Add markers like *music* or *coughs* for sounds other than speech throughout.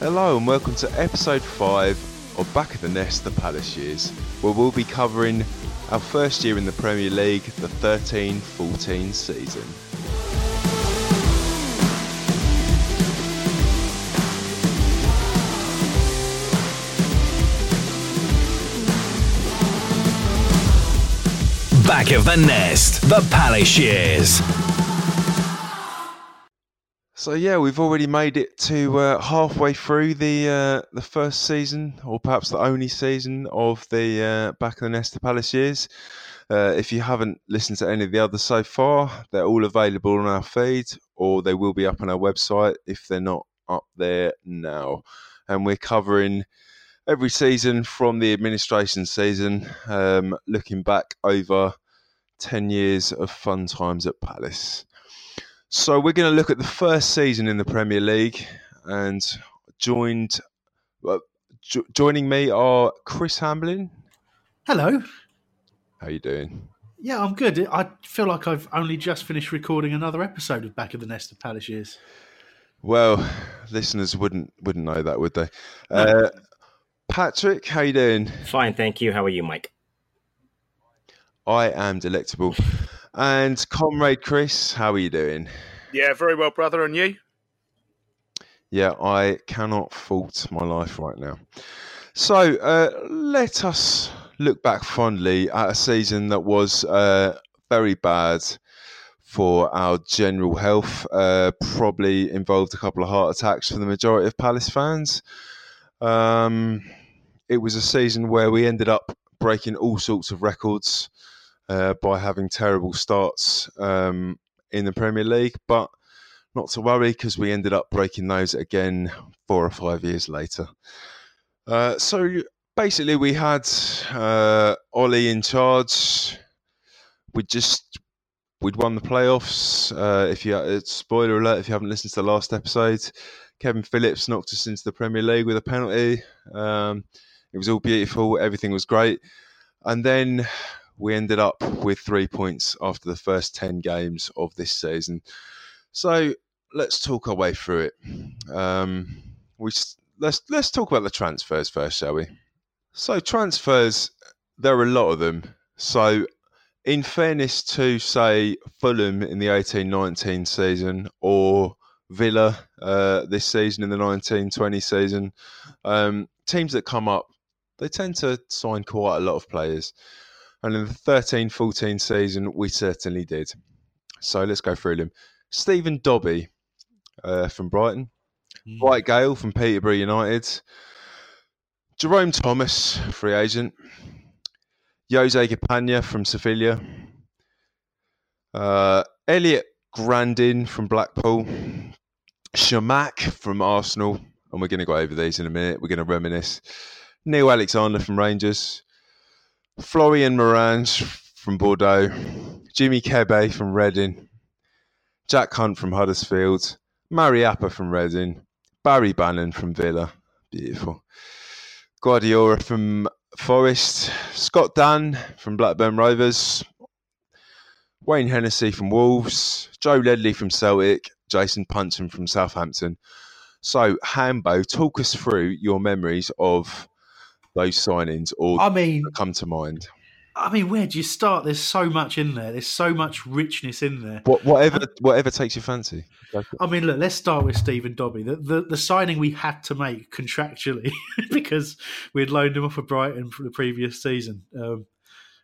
Hello and welcome to episode 5 of Back of the Nest The Palace Years, where we'll be covering our first year in the Premier League, the 13 14 season. Back of the Nest. The Palace Years. So yeah, we've already made it to uh, halfway through the uh, the first season, or perhaps the only season of the uh, Back of the Nest The Palace Years. Uh, if you haven't listened to any of the others so far, they're all available on our feed, or they will be up on our website if they're not up there now. And we're covering every season from the administration season, um, looking back over 10 years of fun times at Palace. So we're going to look at the first season in the Premier League, and joined uh, jo- joining me are Chris Hamblin. Hello. How you doing? Yeah, I'm good. I feel like I've only just finished recording another episode of Back of the Nest of Palace Years. Well, listeners wouldn't wouldn't know that, would they? Uh, Patrick, how you doing? Fine, thank you. How are you, Mike? I am delectable. And comrade Chris, how are you doing? Yeah, very well, brother. And you? Yeah, I cannot fault my life right now. So uh, let us look back fondly at a season that was uh, very bad for our general health. Uh, probably involved a couple of heart attacks for the majority of Palace fans. Um, it was a season where we ended up breaking all sorts of records uh, by having terrible starts um, in the Premier League, but not to worry because we ended up breaking those again four or five years later. Uh, so basically, we had uh, Ollie in charge. We just we'd won the playoffs. Uh, if you spoiler alert, if you haven't listened to the last episode, Kevin Phillips knocked us into the Premier League with a penalty. Um, it was all beautiful. Everything was great, and then we ended up with three points after the first 10 games of this season. So let's talk our way through it. Um, we let's let's talk about the transfers first, shall we? So transfers, there are a lot of them. So in fairness to say Fulham in the 18-19 season or Villa uh, this season in the 19-20 season, um, teams that come up, they tend to sign quite a lot of players. And in the 13 14 season, we certainly did. So let's go through them. Stephen Dobbie uh, from Brighton, mm. Dwight Gayle from Peterborough United, Jerome Thomas, free agent, Jose Campaña from Sevilla, uh, Elliot Grandin from Blackpool, Chamakh from Arsenal, and we're going to go over these in a minute. We're going to reminisce. Neil Alexander from Rangers, Florian Marange from Bordeaux, Jimmy Kebe from Reading, Jack Hunt from Huddersfield, Mariappa from Reading, Barry Bannan from Villa. Beautiful. Guedioura from Forest, Scott Dann from Blackburn Rovers, Wayne Hennessey from Wolves, Joe Ledley from Celtic, Jason Puncheon from Southampton. So, Hambo, talk us through your memories of those signings or I mean, come to mind. I mean, where do you start? There's so much in there. There's so much richness in there. What, whatever, whatever takes your fancy. I mean, look, let's start with Stephen Dobbie. The, the, the signing we had to make contractually *laughs* because we had loaned him off of Brighton for the previous season. Um,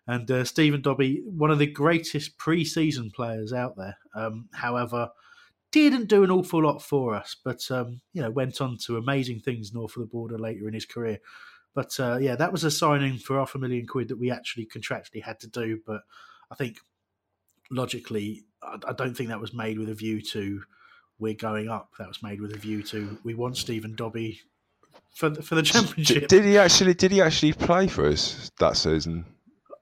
and uh, Stephen Dobbie, one of the greatest pre-season players out there. Um, however, didn't do an awful lot for us, but um, you know went on to amazing things north of the border later in his career. But uh, yeah, that was a signing for half a million quid that we actually contractually had to do. But I think logically, I, I don't think that was made with a view to we're going up. That was made with a view to we want Stephen Dobbie for the, for the championship. Did, did he actually? Did he actually play for us that season?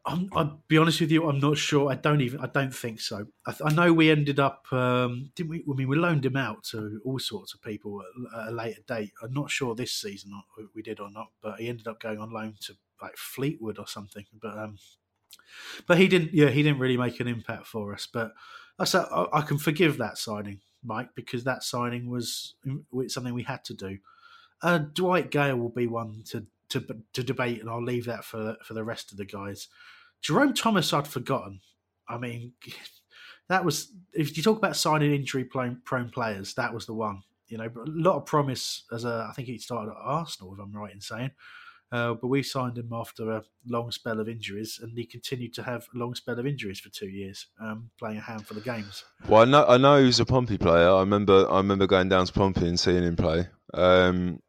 I'm, I'll be honest with you. I'm not sure. I don't even. I don't think so. I, I know we ended up. Um, didn't we? I mean, we loaned him out to all sorts of people at, a later date. I'm not sure this season we did or not, but he ended up going on loan to like Fleetwood or something. But um, but he didn't. Yeah, he didn't really make an impact for us. But I said I, I can forgive that signing, Mike, because that signing was something we had to do. Uh, Dwight Gayle will be one to to to debate, and I'll leave that for for the rest of the guys. Jerome Thomas, I'd forgotten. I mean, *laughs* that was if you talk about signing injury prone players, that was the one. You know, a lot of promise as a. I think he started at Arsenal, if I'm right in saying. Uh, but we signed him after a long spell of injuries, and he continued to have a long spell of injuries for two years, um, playing a handful of games. Well, I know I know he was a Pompey player. I remember I remember going down to Pompey and seeing him play. Um,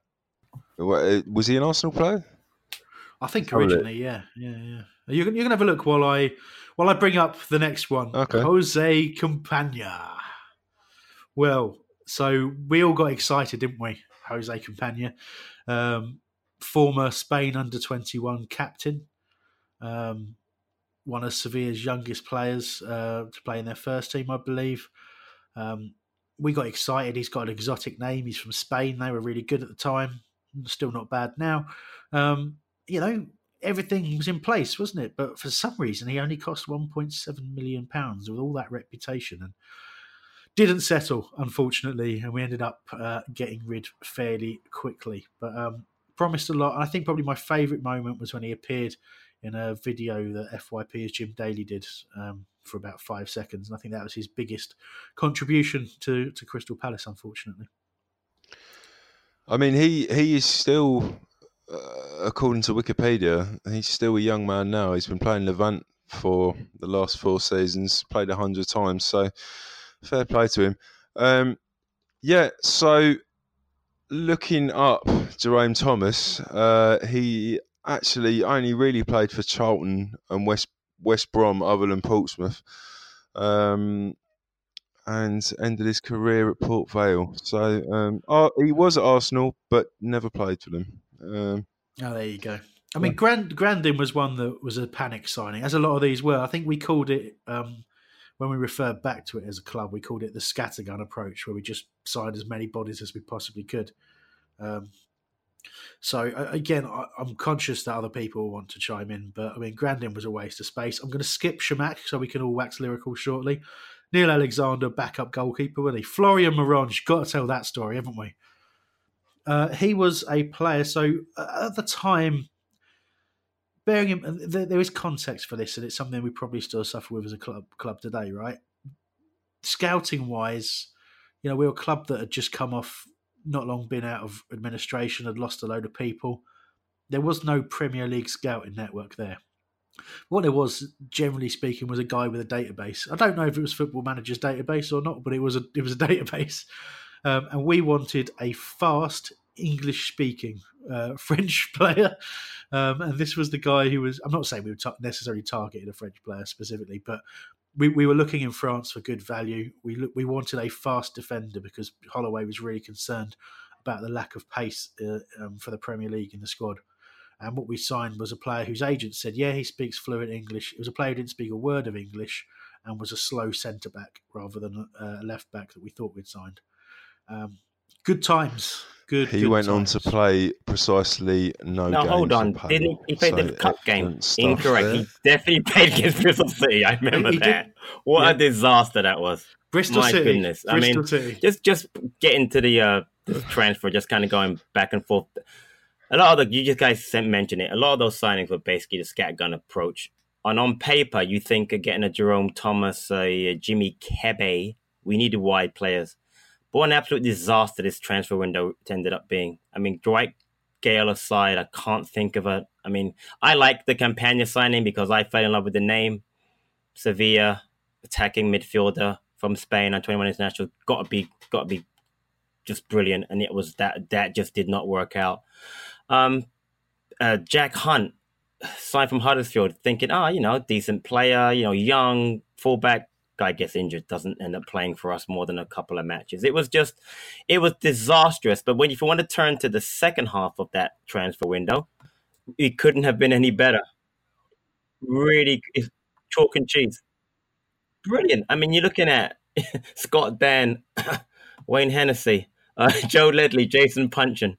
was he an Arsenal player? I think originally, yeah, yeah, yeah. You can you can have a look while I while I bring up the next one. Okay. Jose Campaña. Well, so we all got excited, didn't we? Jose Campaña, um, former Spain under twenty one captain, um, one of Sevilla's youngest players uh, to play in their first team, I believe. Um, we got excited. He's got an exotic name. He's from Spain. They were really good at the time. Still not bad now. Um, you know, everything was in place, wasn't it? But for some reason, he only cost 1.7 million pounds with all that reputation and didn't settle, unfortunately. And we ended up uh, getting rid fairly quickly. But um, promised a lot. I think probably my favourite moment was when he appeared in a video that FYP's Jim Daly did um, for about five seconds. And I think that was his biggest contribution to, to Crystal Palace, unfortunately. I mean, he he is still uh, according to Wikipedia, he's still a young man now. He's been playing Levante for the last four seasons, played a hundred times. So fair play to him. Um, yeah, so looking up Jerome Thomas, uh, he actually only really played for Charlton and West West Brom, other than Portsmouth, um, and ended his career at Port Vale. So um, he was at Arsenal, but never played for them. Um, oh, there you go. I mean, Grand Grandin was one that was a panic signing, as a lot of these were. I think we called it um, when we referred back to it as a club. We called it the scattergun approach, where we just signed as many bodies as we possibly could. Um, so again, I, am conscious that other people want to chime in, but I mean, Grandin was a waste of space. I'm going to skip Chamakh so we can all wax lyrical shortly. Neil Alexander, backup goalkeeper, were he? Florian Marange, got to tell that story, haven't we? Uh, he was a player. So uh, at the time, bearing in there, there is context for this, and it's something we probably still suffer with as a club club today, right? Scouting wise, you know, we were a club that had just come off, not long been out of administration, had lost a load of people. There was no Premier League scouting network there. What there was, generally speaking, was a guy with a database. I don't know if it was Football Manager's database or not, but it was a it was a *laughs* database um, and we wanted a fast English speaking uh, *laughs* French player. Um, and this was the guy who was, I'm not saying we were necessarily targeting a French player specifically, but we, we were looking in France for good value. We we wanted a fast defender because Holloway was really concerned about the lack of pace uh, um, for the Premier League in the squad. And what we signed was a player whose agent said, yeah, he speaks fluent English. It was a player who didn't speak a word of English and was a slow centre back rather than a left back that we thought we'd signed. Um, Good times. Good. He good went on to play precisely no. No, games hold on. Didn't he, he played So the cup game? Incorrect. there. He definitely played against Bristol City. I remember He did. that. What Yeah. a disaster that was. Bristol City. My City. goodness. I mean, City. just just getting to the uh the transfer, just kind of going back and forth. A lot of the you just guys sent- mentioned it. A lot of those signings were basically the scatgun approach. And on paper, you think of getting a Jerome Thomas, a Jimmy Kebe, we needed wide players. But what an absolute disaster this transfer window ended up being. I mean, Dwight Gayle aside, I can't think of a. I mean, I like the Campaña signing because I fell in love with the name. Sevilla, attacking midfielder from Spain on 21 international, got to be got to be just brilliant. And it was that that just did not work out. Um, uh, Jack Hunt signed from Huddersfield, thinking, ah, you know, decent player, you know, young fullback. Guy gets injured, doesn't end up playing for us more than a couple of matches. It was just, it was disastrous. But when if you want to turn to the second half of that transfer window, it couldn't have been any better. Really, chalk and cheese. Brilliant. I mean, you're looking at *laughs* Scott Dann, *coughs* Wayne Hennessey, uh, *laughs* Joe Ledley, Jason Puncheon,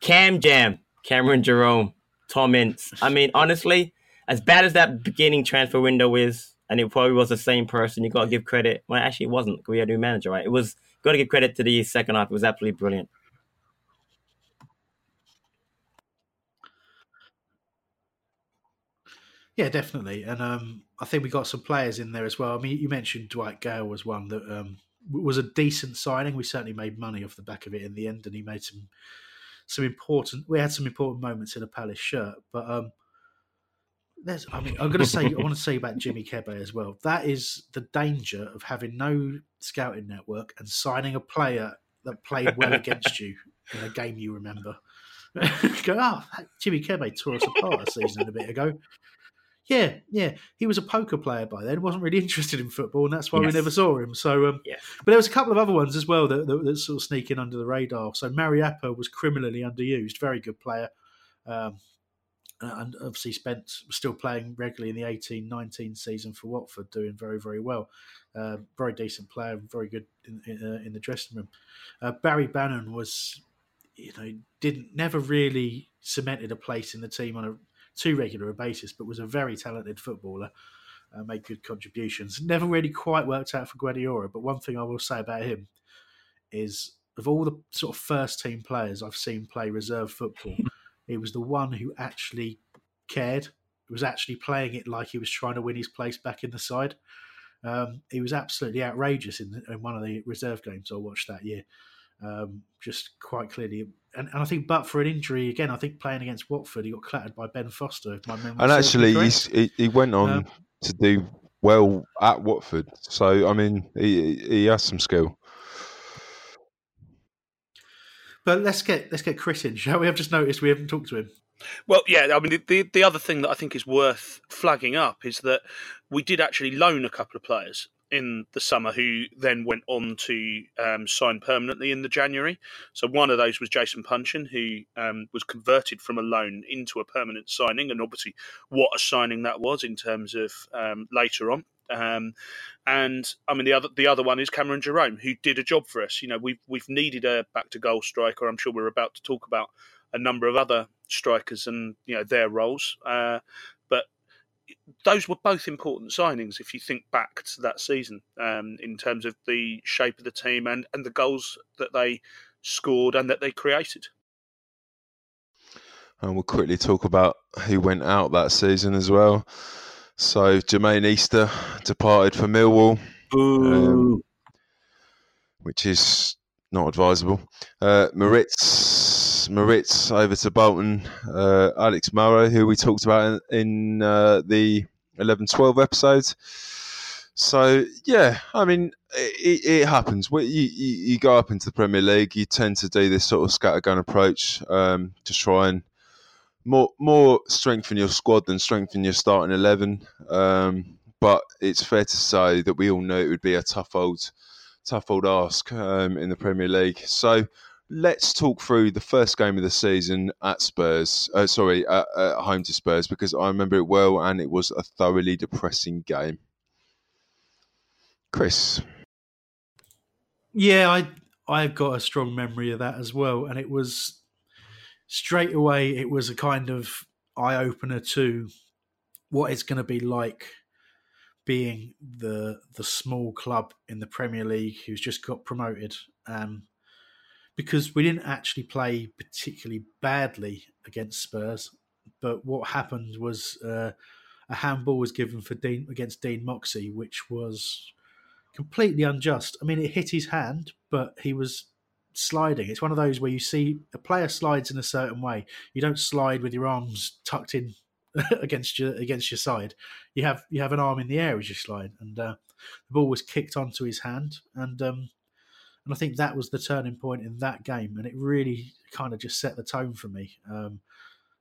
Cam Jam, Cameron Jerome, Tom Ince. I mean, honestly, as bad as that beginning transfer window is, and it probably was the same person, you got to give credit. Well, actually, it wasn't. We had a new manager, right? It was got to give credit to the second half. It was absolutely brilliant. Yeah, definitely. And um, I think we got some players in there as well. I mean, you mentioned Dwight Gayle was one that um, was a decent signing. We certainly made money off the back of it in the end, and he made some some important. We had some important moments in a Palace shirt, but um, there's. I mean, I'm going to say. I want to say about Jimmy Kebe as well. That is the danger of having no scouting network and signing a player that played well against you in a game you remember. *laughs* Go, oh, Jimmy Kebe tore us apart a season a bit ago. Yeah, yeah. He was a poker player by then. wasn't really *laughs* interested in football, and that's why Yes. we never saw him. So, um, Yeah. but there was a couple of other ones as well that, that, that sort of sneak in under the radar. So Mariappa was criminally underused. Very good player, um, and obviously spent was still playing regularly in the 18-19 season for Watford, doing very very well. Uh, very decent player, very good in, in, uh, in the dressing room. Uh, Barry Bannan was, you know, didn't never really cemented a place in the team on a too regular a basis, but was a very talented footballer. Uh, made good contributions. Never really quite worked out for Guedioura, but one thing I will say about him is of all the sort of first team players I've seen play reserve football, *laughs* he was the one who actually cared. He was actually playing it like he was trying to win his place back in the side. Um, he was absolutely outrageous in, in one of the reserve games I watched that year. Um, just quite clearly, and, and I think, but for an injury again, I think playing against Watford, he got clattered by Ben Foster. my memory And actually, he's, he he went on Um, to do well at Watford. So I mean, he he has some skill. But let's get let's get Chris in, *laughs* shall we? I've just noticed we haven't talked to him. Well, yeah, I mean, the, the, the other thing that I think is worth flagging up is that we did actually loan a couple of players in the summer who then went on to um, sign permanently in the January. So one of those was Jason Puncheon, who um, was converted from a loan into a permanent signing, and obviously what a signing that was in terms of um, later on. Um, and I mean the other the other one is Cameron Jerome, who did a job for us. You know, we've we've needed a back to goal striker. I'm sure we're about to talk about a number of other strikers and you know their roles. Uh, those were both important signings if you think back to that season um, in terms of the shape of the team and, and the goals that they scored and that they created. And we'll quickly talk about who went out that season as well. So Jermaine Easter departed for Millwall, um, which is not advisable. Uh, Moritz, Moritz over to Bolton. Uh, Alex Marrow, who we talked about in, in uh, the 11-12 episode. So yeah, I mean, it, it happens. You, you, you go up into the Premier League, you tend to do this sort of scattergun approach um, to try and more more strengthen your squad than strengthen your starting eleven. Um, but it's fair to say that we all know it would be a tough old tough old ask um, in the Premier League. So let's talk through the first game of the season at Spurs. Uh, sorry, at, at home to Spurs because I remember it well, and it was a thoroughly depressing game. Chris, Yeah, I I've got a strong memory of that as well, and it was straight away. It was a kind of eye opener to what it's going to be like being the the small club in the Premier League who's just got promoted. Um, because we didn't actually play particularly badly against Spurs, but what happened was uh, a handball was given for Dean against Dean Moxey, which was completely unjust. I mean, it hit his hand, but he was sliding. It's one of those where you see a player slides in a certain way. You don't slide with your arms tucked in *laughs* against your against your side. You have you have an arm in the air as you slide, and uh, the ball was kicked onto his hand, and um, and I think that was the turning point in that game, and it really kind of just set the tone for me. Um,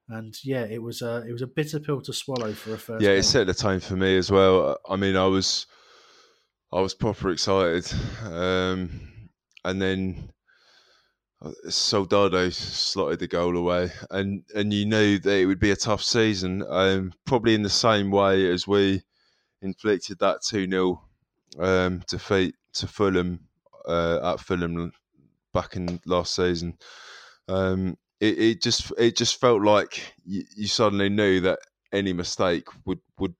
and yeah, it was a it was a bitter pill to swallow for a first. Yeah, game. it set the tone for me as well. I mean, I was I was proper excited, um, and then uh, Soldado slotted the goal away, and and you knew that it would be a tough season. Um, probably in the same way as we inflicted that two 0 um, defeat to Fulham uh, at Fulham back in last season. Um, it, it just it just felt like you, you, suddenly knew that any mistake would would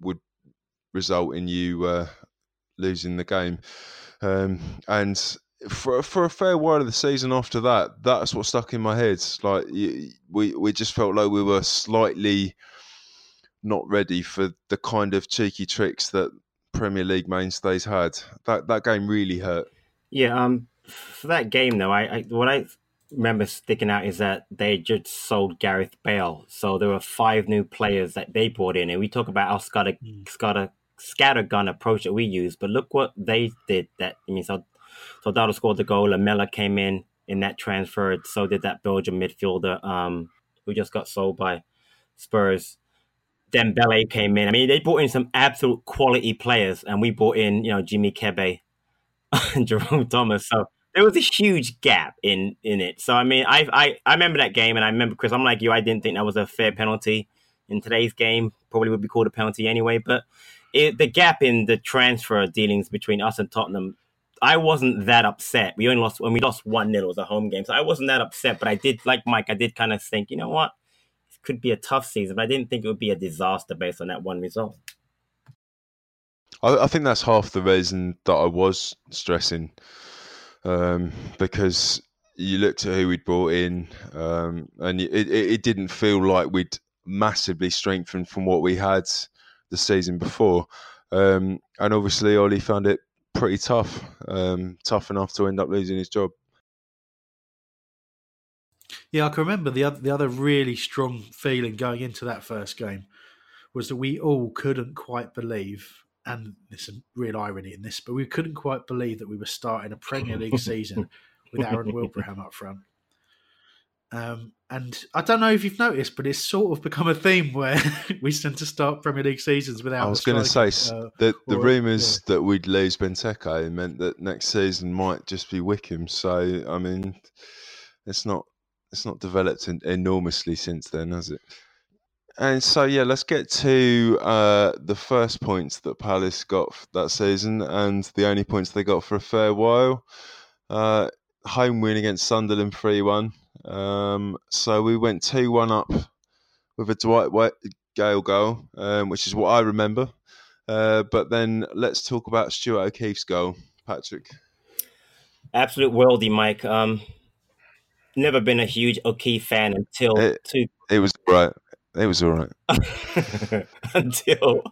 would result in you uh, losing the game. Um, and for for a fair while of the season after that, that's what stuck in my head. Like we we just felt like we were slightly not ready for the kind of cheeky tricks that Premier League mainstays had. That that game really hurt. Yeah, um, for that game though, I, I what I remember sticking out is that they just sold Gareth Bale, so there were five new players that they brought in, and we talk about our scatter mm. scatter scattergun approach that we use, but look what they did. That I mean, so Soldado scored the goal. Lamela came in in that transfer. So did that Belgian midfielder um, who just got sold by Spurs. Dembele came in. I mean, they brought in some absolute quality players, and we brought in, you know, Jimmy Kebe *laughs* Jerome Thomas. So there was a huge gap in in it. So I mean, I I I remember that game, and I remember Chris. I'm like you. I didn't think that was a fair penalty in today's game. Probably would be called a penalty anyway. But it, the gap in the transfer dealings between us and Tottenham I wasn't that upset. We only lost when we lost one 0 It was a home game, so I wasn't that upset. But I did, like Mike, I did kind of think, you know what, it could be a tough season. But I didn't think it would be a disaster based on that one result. I, I think that's half the reason that I was stressing, um, because you looked at who we'd brought in, um, and it, it, it didn't feel like we'd massively strengthened from what we had the season before. Um, and obviously, Ollie found it pretty tough, um, tough enough to end up losing his job. Yeah, I can remember the other, the other really strong feeling going into that first game was that we all couldn't quite believe, and there's some real irony in this, but we couldn't quite believe that we were starting a Premier League season *laughs* with Aaron Wilbraham up front. Um, and I don't know if you've noticed, but it's sort of become a theme where *laughs* we tend to start Premier League seasons without. I was going to say uh, the the rumours yeah. that we'd lose Benteke meant that next season might just be Wickham. So I mean, it's not it's not developed enormously since then, has it? And so yeah, let's get to uh, the first points that Palace got that season, and the only points they got for a fair while. Uh, home win against Sunderland three one. Um, so we went 2 1 up with a Dwight Gayle goal, um, which is what I remember. Uh, but then let's talk about Stuart O'Keefe's goal, Patrick. Absolute worldy, Mike. Um, never been a huge O'Keefe fan until it, two... it was right. It was all right *laughs* until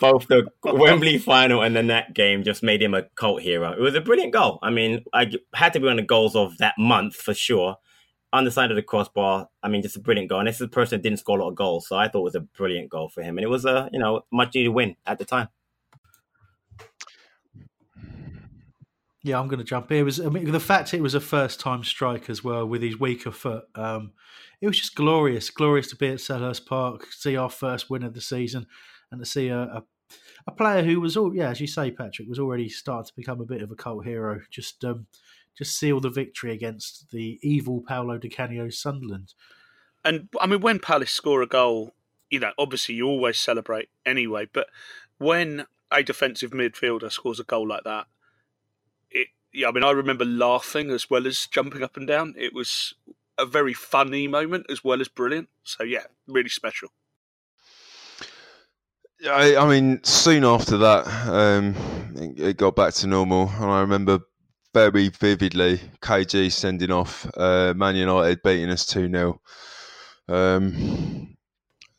both the Wembley final and the net game just made him a cult hero. It was a brilliant goal. I mean, I had to be one of the goals of that month for sure on the side of the crossbar. I mean, just a brilliant goal. And this is a person that didn't score a lot of goals, so I thought it was a brilliant goal for him. And it was a you know much needed win at the time. Yeah, I'm going to jump in. It was I mean, the fact it was a first time strike as well with his weaker foot. Um, it was just glorious, glorious to be at Selhurst Park, see our first win of the season, and to see a, a, a player who was all yeah, as you say, Patrick was already starting to become a bit of a cult hero. Just um, just seal the victory against the evil Paolo Di Canio Sunderland. And I mean, when Palace score a goal, you know, obviously you always celebrate anyway. But when a defensive midfielder scores a goal like that, yeah, I mean, I remember laughing as well as jumping up and down. It was a very funny moment as well as brilliant. So yeah, really special. I, I mean, soon after that, um, it, it got back to normal, and I remember very vividly KG sending off uh, Man United beating us 2 0. Um,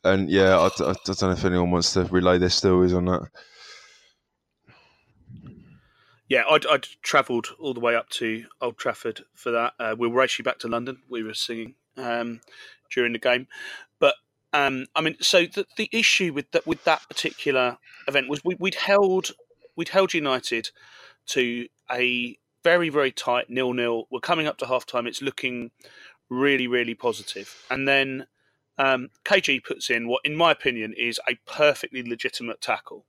and yeah, I, I, I, don't know if anyone wants to relay their stories on that. Yeah, I'd, I'd travelled all the way up to Old Trafford for that. Uh, we were actually back to London. We were singing um, during the game. But um, I mean, so the, the issue with that with that particular event was we, would held we'd held United to a very very tight nil nil. We're coming up to half time. It's looking really really positive, and then um, KG puts in what, in my opinion, is a perfectly legitimate tackle.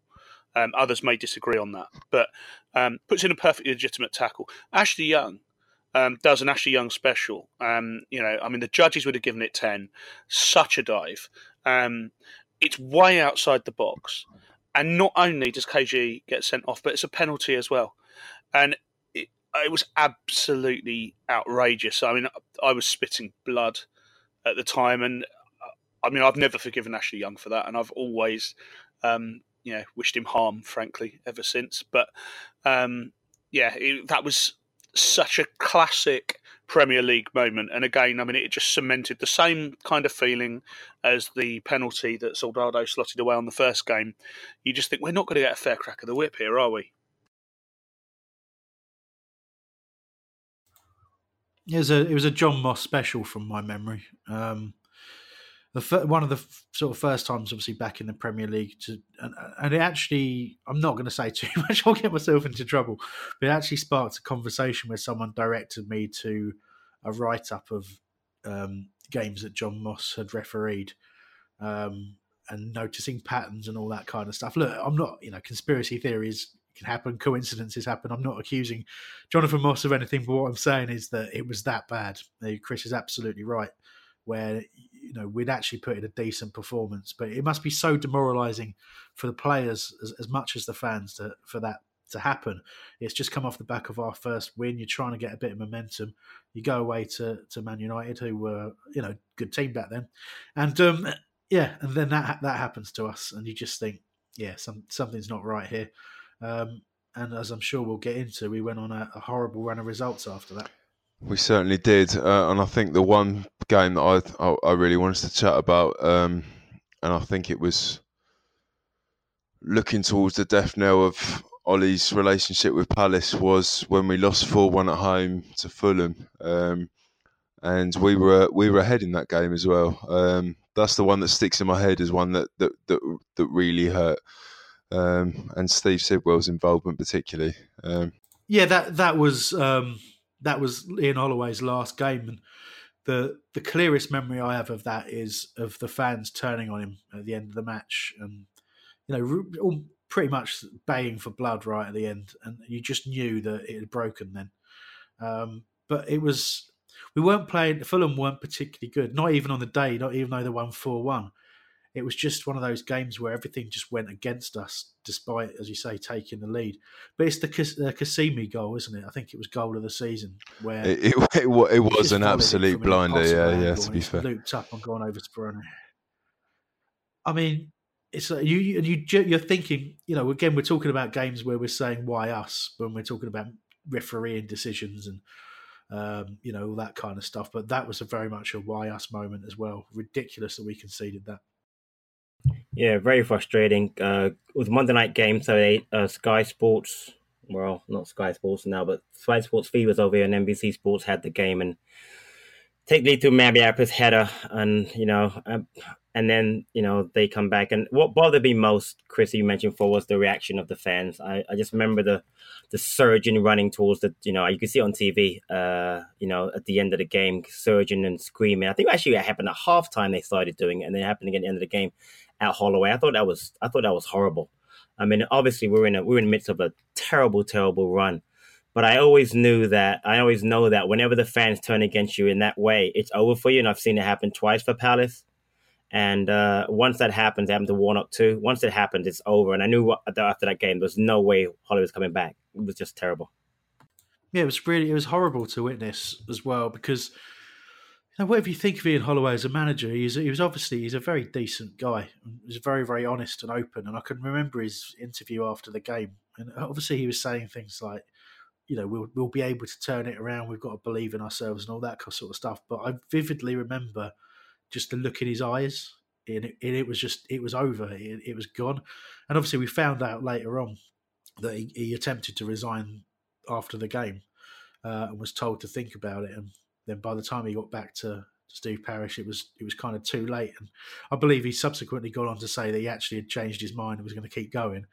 Um, others may disagree on that, but um, puts in a perfectly legitimate tackle. Ashley Young um, does an Ashley Young special. Um, you know, I mean, the judges would have given it ten. Such a dive. Um, it's way outside the box, and not only does KG get sent off, but it's a penalty as well. And it, it was absolutely outrageous. I mean, I was spitting blood at the time, and I mean, I've never forgiven Ashley Young for that, and I've always, um, you know, wished him harm, frankly, ever since. But um, yeah, it, that was such a classic Premier League moment, and again, I mean, it just cemented the same kind of feeling as the penalty that Soldado slotted away on the first game. You just think we're not going to get a fair crack of the whip here, are we? It was a it was a John Moss special from my memory. Um, the one of the sort of first times, obviously back in the Premier League, to and, and it actually, I'm not going to say *laughs* too much, I'll get myself into trouble, but it actually sparked a conversation where someone directed me to a write up of um, games that John Moss had refereed. Um, and noticing patterns and all that kind of stuff. Look, I'm not, you know, conspiracy theories can happen, coincidences happen. I'm not accusing Jonathan Moss of anything, but what I'm saying is that it was that bad. Chris is absolutely right where know we'd actually put in a decent performance. But it must be so demoralising for the players as, as much as the fans to, for that to happen. It's just come off the back of our first win. You're trying to get a bit of momentum. You go away to, to Man United, who were you know good team back then, and um, yeah, and then that that happens to us, and you just think, yeah, some something's not right here. Um, and as I'm sure we'll get into, we went on a, a horrible run of results after that. We certainly did, uh, and I think the one game that I I, I really wanted to chat about, um, and I think it was looking towards the death knell of Ollie's relationship with Palace was when we lost four one at home to Fulham, um, and we were we were ahead in that game as well. Um, that's the one that sticks in my head as one that that that, that really hurt, um, and Steve Sidwell's involvement particularly. Um, yeah, that that was um, that was Ian Holloway's last game, and the the clearest memory I have of that is of the fans turning on him at the end of the match, and you know, all pretty much baying for blood right at the end, and you just knew that it had broken then. Um, but it was we weren't playing. Fulham weren't particularly good, not even on the day, not even though they won four one it was just one of those games where everything just went against us, despite, as you say, taking the lead. But it's the Kasami goal, isn't it? I think it was goal of the season where it, it, it, it was an absolute blinder. Yeah, yeah. To be fair, looped up and gone over to Bruno. I mean, it's you, you you you're thinking, you know, again, we're talking about games where we're saying why us when we're talking about refereeing decisions and um, you know all that kind of stuff. But that was a very much a why us moment as well. Ridiculous that we conceded that. Yeah, very frustrating. Uh, it was a Monday night game, so they, uh, Sky Sports, well, not Sky Sports now, but Sky Sports Feed was over here, and NBC Sports had the game, and take lead to Mariappa's header, and you know, um, and then you know they come back. And what bothered me most, Chris, you mentioned for was the reaction of the fans. I, I just remember the the surgeon running towards the, you know, you can see it on TV, uh, you know, at the end of the game, surging and screaming. I think actually it happened at halftime. They started doing it, and then it happened again at the end of the game at Holloway. I thought that was I thought that was horrible. I mean, obviously we're in a we're in the midst of a terrible, terrible run. But I always knew that I always know that whenever the fans turn against you in that way, it's over for you. And I've seen it happen twice for Palace. And uh, once that happens, it happened to Warnock too. Once it happened, it's over. And I knew after that game, there was no way Holloway was coming back. It was just terrible. Yeah, it was really it was horrible to witness as well because know, whatever you think of Ian Holloway as a manager, he's he was obviously he's a very decent guy. He's very very honest and open, and I can remember his interview after the game, and obviously he was saying things like, you know, we'll we'll be able to turn it around. We've got to believe in ourselves and all that sort of stuff. But I vividly remember just the look in his eyes, and it, and it was just it was over. It, it was gone, and obviously we found out later on that he, he attempted to resign after the game uh, and was told to think about it. And then by the time he got back to Steve Parish, it was it was kind of too late. And I believe he subsequently got on to say that he actually had changed his mind and was going to keep going.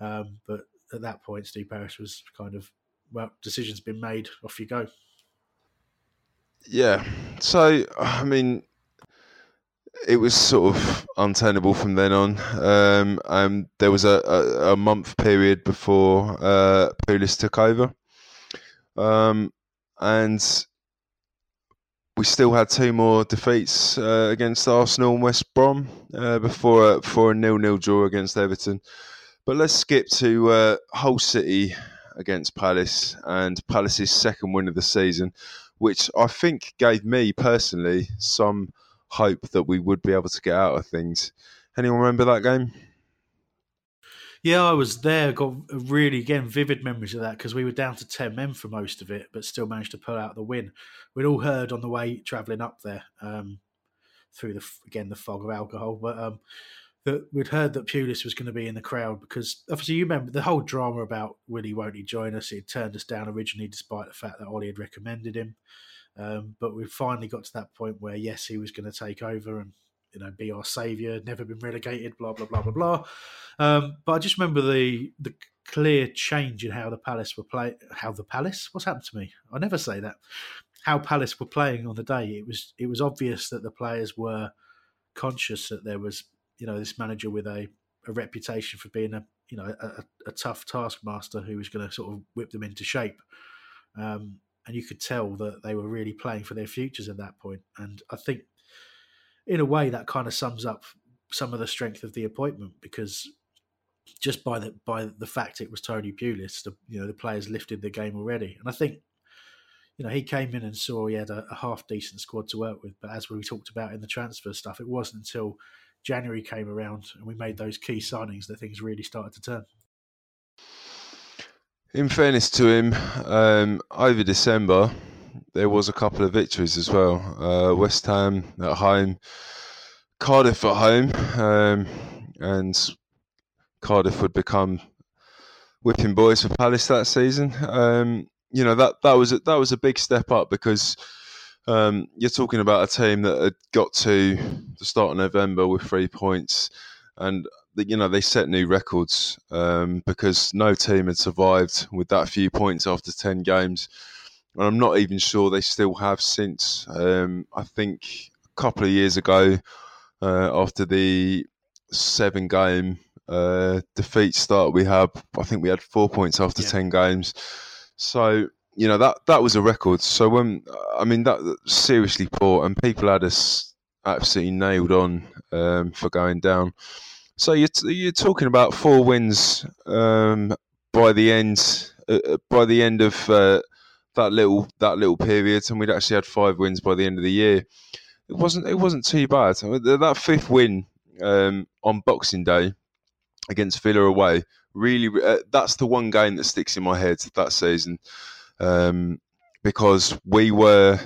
Um, but at that point, Steve Parish was kind of well, decision's been made. Off you go. Yeah. So I mean, it was sort of untenable from then on. Um, there was a, a, a, month period before uh, Pulis took over, um, and we still had two more defeats uh, against Arsenal and West Brom uh, before a, before a nil-nil draw against Everton. But let's skip to uh, Hull City against Palace and Palace's second win of the season, which I think gave me personally some hope that we would be able to get out of things. Anyone remember that game? Yeah, I was there. Got really again vivid memories of that because we were down to ten men for most of it, but still managed to pull out the win. We'd all heard on the way travelling up there um, through the again the fog of alcohol, but um, that we'd heard that Pulis was going to be in the crowd because obviously you remember the whole drama about Willie won't he join us. He turned us down originally despite the fact that Ollie had recommended him. Um, but we finally got to that point where yes, he was going to take over and you know be our saviour. Never been relegated. Blah blah blah blah blah. Um, but I just remember the the clear change in how the Palace were playing. How the Palace? What's happened to me? I never say that. How Palace were playing on the day. It was it was obvious that the players were conscious that there was you know this manager with a, a reputation for being a you know a, a tough taskmaster who was going to sort of whip them into shape. Um, and you could tell that they were really playing for their futures at that point. And I think, in a way, that kind of sums up some of the strength of the appointment because just by the by the fact it was Tony Pulis, the you know the players lifted the game already, and I think you know he came in and saw he had a, a half decent squad to work with, but as we talked about in the transfer stuff, it wasn't until January came around and we made those key signings that things really started to turn. In fairness to him, um, over December there was a couple of victories as well. Uh, West Ham at home, Cardiff at home, um, and Cardiff would become whipping boys for Palace that season. Um, you know that that was a, that was a big step up because um, you're talking about a team that had got to the start of November with three points, and you know they set new records um, because no team had survived with that few points after ten games, and I'm not even sure they still have since. Um, I think a couple of years ago, uh, after the seven game uh, defeat start we had, I think we had four points after yeah. ten games. So you know that that was a record. So when I mean that seriously poor, and people had us absolutely nailed on um, for going down. So you're, you're talking about four wins um, by the end uh, uh, by the end of uh, that little that little period, and we'd actually had five wins by the end of the year. It wasn't it wasn't too bad. That fifth win um, on Boxing Day against Villa away really uh, that's the one game that sticks in my head that season um, because we were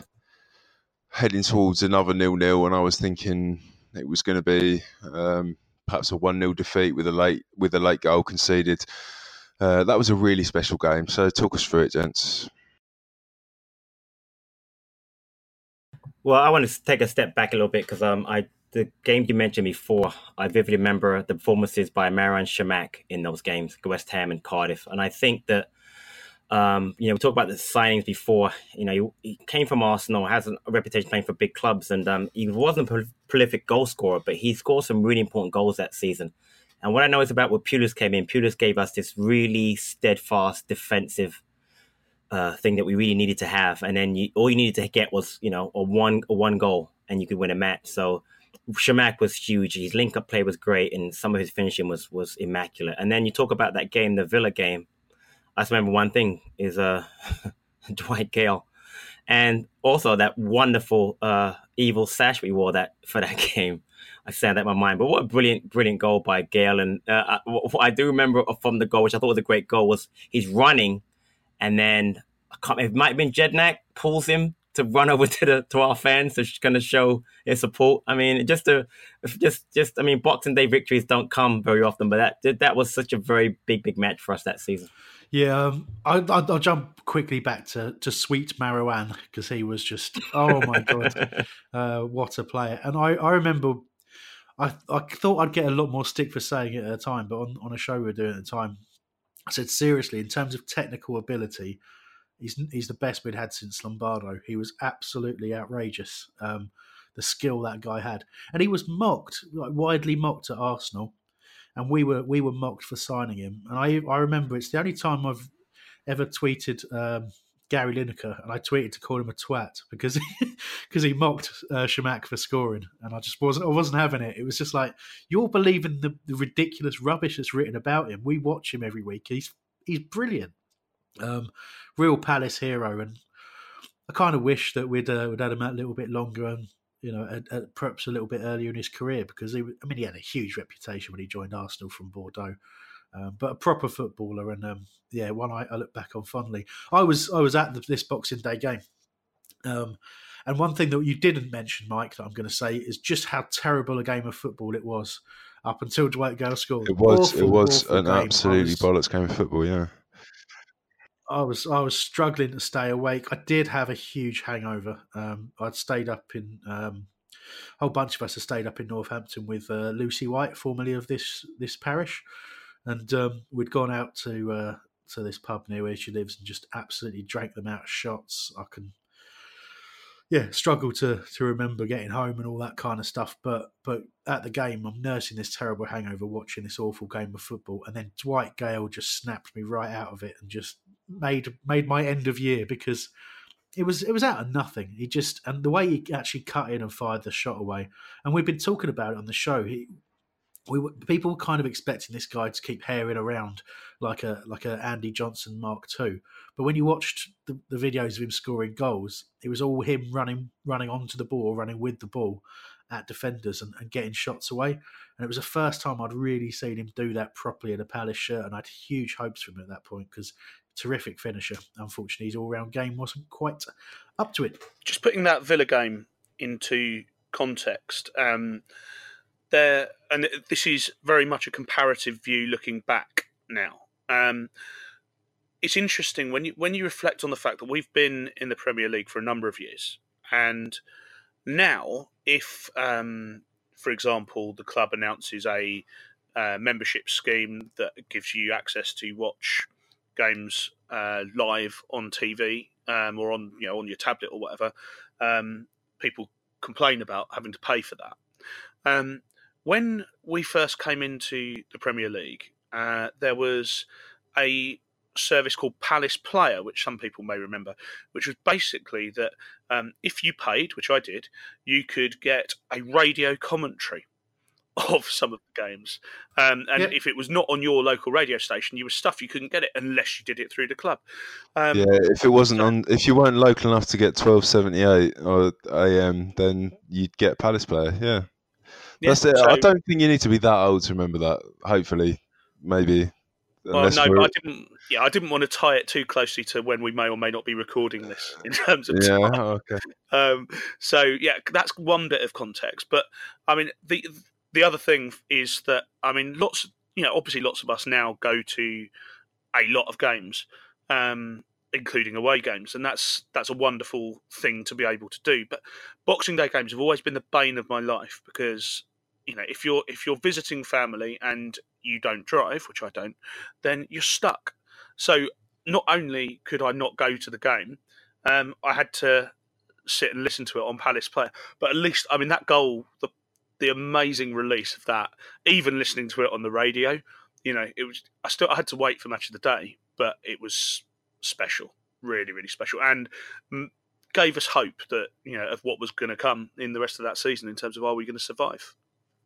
heading towards another nil nil, and I was thinking it was going to be um, perhaps a one 0 defeat with a late with a late goal conceded. Uh, that was a really special game. So talk us through it, gents. Well, I want to take a step back a little bit because um, I the games you mentioned before, I vividly remember the performances by Marouane Chamakh in those games, West Ham and Cardiff, and I think that um, you know, we talked about the signings before. You know, he, he came from Arsenal, has a reputation playing for big clubs, and um, he wasn't a prolific goal scorer, but he scored some really important goals that season. And what I know is about when Pulis came in, Pulis gave us this really steadfast defensive uh, thing that we really needed to have. And then you, all you needed to get was, you know, a one a one goal, and you could win a match. So Chamakh was huge. His link up play was great, and some of his finishing was was immaculate. And then you talk about that game, the Villa game I just remember one thing is uh *laughs* Dwight Gayle, and also that wonderful uh, evil sash we wore that for that *laughs* game. I stand that in my mind. But what a brilliant, brilliant goal by Gayle. And uh, what I do remember from the goal, which I thought was a great goal, was he's running, and then it might have been Jedinak pulls him to run *laughs* over to the to our fans to kind of show his support. I mean, just to just just I mean, Boxing Day victories don't come very often, but that that was such a very big big match for us that season. Yeah, um, I, will jump quickly back to, to Sweet Marouane because he was just oh my god, *laughs* uh, what a player! And I, I remember I I thought I'd get a lot more stick for saying it at the time, but on, on a show we were doing at the time, I said seriously in terms of technical ability, he's he's the best we'd had since Lombardo. He was absolutely outrageous. Um, the skill that guy had, and he was mocked, like widely mocked at Arsenal and we were we were mocked for signing him. And I I remember it's the only time I've ever tweeted um, Gary Lineker, and I tweeted to call him a twat because because *laughs* he mocked uh, Chamakh for scoring, and I just wasn't I wasn't having it. It was just like you're believing the, the ridiculous rubbish that's written about him. We watch him every week. He's he's brilliant, um, real Palace hero, and I kind of wish that we'd uh, we'd had him out a little bit longer and you know, at, at perhaps a little bit earlier in his career because he, I mean, he had a huge reputation when he joined Arsenal from Bordeaux. Um, but a proper footballer, and um, yeah, one I, I, look back on fondly. I was I was at the, this Boxing Day game, um, and one thing that you didn't mention, Mike, that I'm going to say is just how terrible a game of football it was up until Dwight Gayle scored. It was awful, it was an game. absolutely was, bollocks game of football. Yeah, I was I was struggling to stay awake. I did have a huge hangover. Um, I'd stayed up in um, a whole bunch of us had stayed up in Northampton with uh, Lucy White, formerly of this this parish, and um, we'd gone out to uh, to this pub near where she lives and just absolutely drank them out of shots. I can yeah, struggle to to remember getting home and all that kind of stuff. But but at the game, I'm nursing this terrible hangover watching this awful game of football, and then Dwight Gayle just snapped me right out of it and just made made my end of year because it was it was out of nothing. He just and the way he actually cut in and fired the shot away, and we've been talking about it on the show. He we were, people were kind of expecting this guy to keep herring around like a like a Andy Johnson Mark II. But when you watched the, the videos of him scoring goals, it was all him running running onto the ball, running with the ball at defenders and, and getting shots away. And it was the first time I'd really seen him do that properly in a Palace shirt, and I had huge hopes for him at that point because terrific finisher. Unfortunately, his all round game wasn't quite up to it. Just putting that Villa game into context. Um, there, and this is very much a comparative view looking back now. Um, it's interesting when you when you reflect on the fact that we've been in the Premier League for a number of years, and now if, um, for example, the club announces a uh, membership scheme that gives you access to watch games uh, live on TV um, or on you know on your tablet or whatever, um, people complain about having to pay for that. Um, when we first came into the Premier League, uh, there was a service called Palace Player, which some people may remember, which was basically that um, if you paid, which I did, you could get a radio commentary *laughs* of some of the games. Um, and yeah. if it was not on your local radio station, you were stuffed. You couldn't get it unless you did it through the club. Um, yeah, if it wasn't on, if you weren't local enough to get twelve seventy eight or AM, then you'd get Palace Player. Yeah. Yeah, That's it. So, I don't think you need to be that old to remember that. Hopefully, maybe. Well, no, I didn't. Yeah, I didn't want to tie it too closely to when we may or may not be recording this *laughs* in terms of yeah, time. okay. Um, so yeah, that's one bit of context. But I mean, the the other thing is that I mean, lots. You know, obviously, lots of us now go to a lot of games, um, including away games, and that's that's a wonderful thing to be able to do. But Boxing Day games have always been the bane of my life because you know if you're if you're visiting family and you don't drive, which I don't, then you're stuck. So not only could I not go to the game, um, I had to sit and listen to it on Palace Player. But at least, I mean, that goal, the the amazing release of that, even listening to it on the radio, you know, it was. I still I had to wait for match of the day, but it was special, really, really special, and gave us hope that you know of what was going to come in the rest of that season in terms of are we going to survive.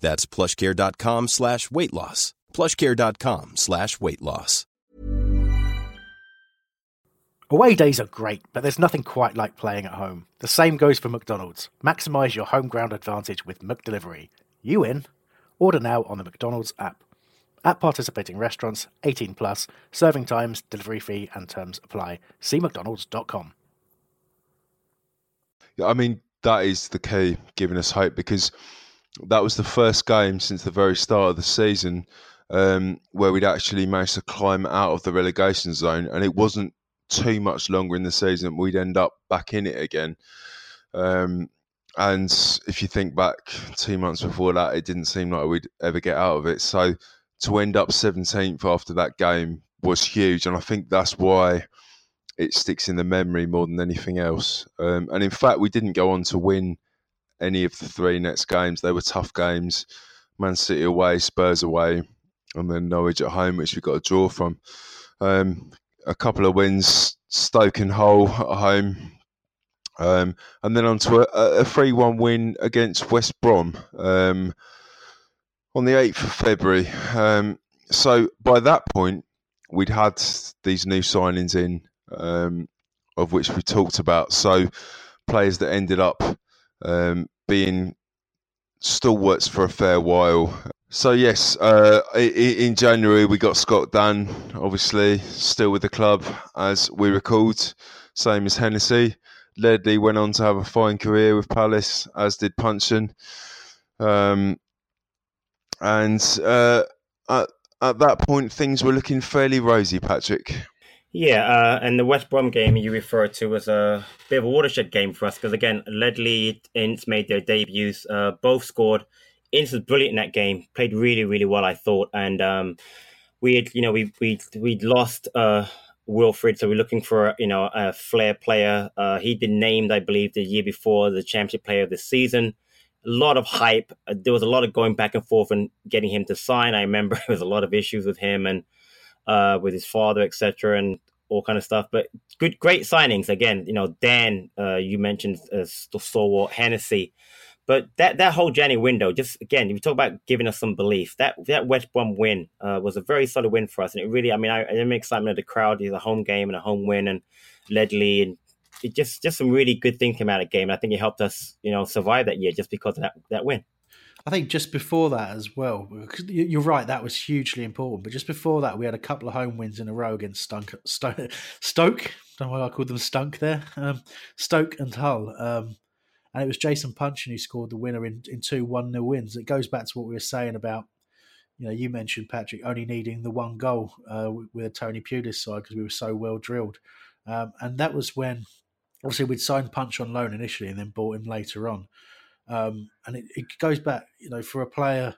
That's plushcare.com slash weight loss. plushcare.com slash weight loss. Away days are great, but there's nothing quite like playing at home. The same goes for McDonald's. Maximise your home ground advantage with McDelivery. You in? Order now on the McDonald's app. At participating restaurants, 18 plus, serving times, delivery fee, and terms apply. See McDonald's.com. Yeah, I mean, that is the key, giving us hope because that was the first game since the very start of the season um, where we'd actually managed to climb out of the relegation zone, and it wasn't too much longer in the season we'd end up back in it again. Um, and if you think back two months before that, it didn't seem like we'd ever get out of it. So to end up 17th after that game was huge, and I think that's why it sticks in the memory more than anything else. Um, and in fact, we didn't go on to win any of the three next games. They were tough games: Man City away, Spurs away, and then Norwich at home, which we got a draw from. Um, a couple of wins, Stoke and Hull at home, um, and then on to a, a 3 1 win against West Brom um, on the 8th of February. Um, so by that point, we'd had these new signings in, um, of which we talked about. So players that ended up um, being stalwarts for a fair while. So yes, uh, in January we got Scott Dann, obviously still with the club as we record, same as Hennessey. Ledley went on to have a fine career with Palace, as did Puncheon. Um, and uh, at, at that point, things were looking fairly rosy, Patrick. Yeah, uh, and the West Brom game you referred to was a bit of a watershed game for us because again, Ledley Ince made their debuts. Uh, both scored Ince was brilliant in that game. Played really, really well, I thought. And um, we had, you know, we we we lost uh, Wilfried, so we're looking for you know a flair player. Uh, he'd been named, I believe, the year before the championship player of the season. A lot of hype. There was a lot of going back and forth and getting him to sign. I remember *laughs* there was a lot of issues with him and uh, with his father, etc., and all kind of stuff. But good, great signings again. You know, Dann, uh, you mentioned uh, stalwart Hennessey. But that, that whole January window, just again, you talk about giving us some belief. That that West Brom win uh, was a very solid win for us, and it really, I mean, I, I'm excitement of the crowd. It's a home game and a home win, and Ledley, and it just just some really good things came out of the game. I think it helped us, you know, survive that year just because of that that win. I think just before that as well, you're right, that was hugely important. But just before that, we had a couple of home wins in a row against Stunk, Stoke. Stoke don't know why I called them Stunk there. Um, Stoke and Hull. Um, and it was Jason Puncheon who scored the winner in, in two 1 0 wins. It goes back to what we were saying about, you know, you mentioned Patrick only needing the one goal uh, with a Tony Pulis side because we were so well drilled. Um, and that was when, obviously, we'd signed Punch on loan initially and then bought him later on. Um, and it, it goes back, you know, for a player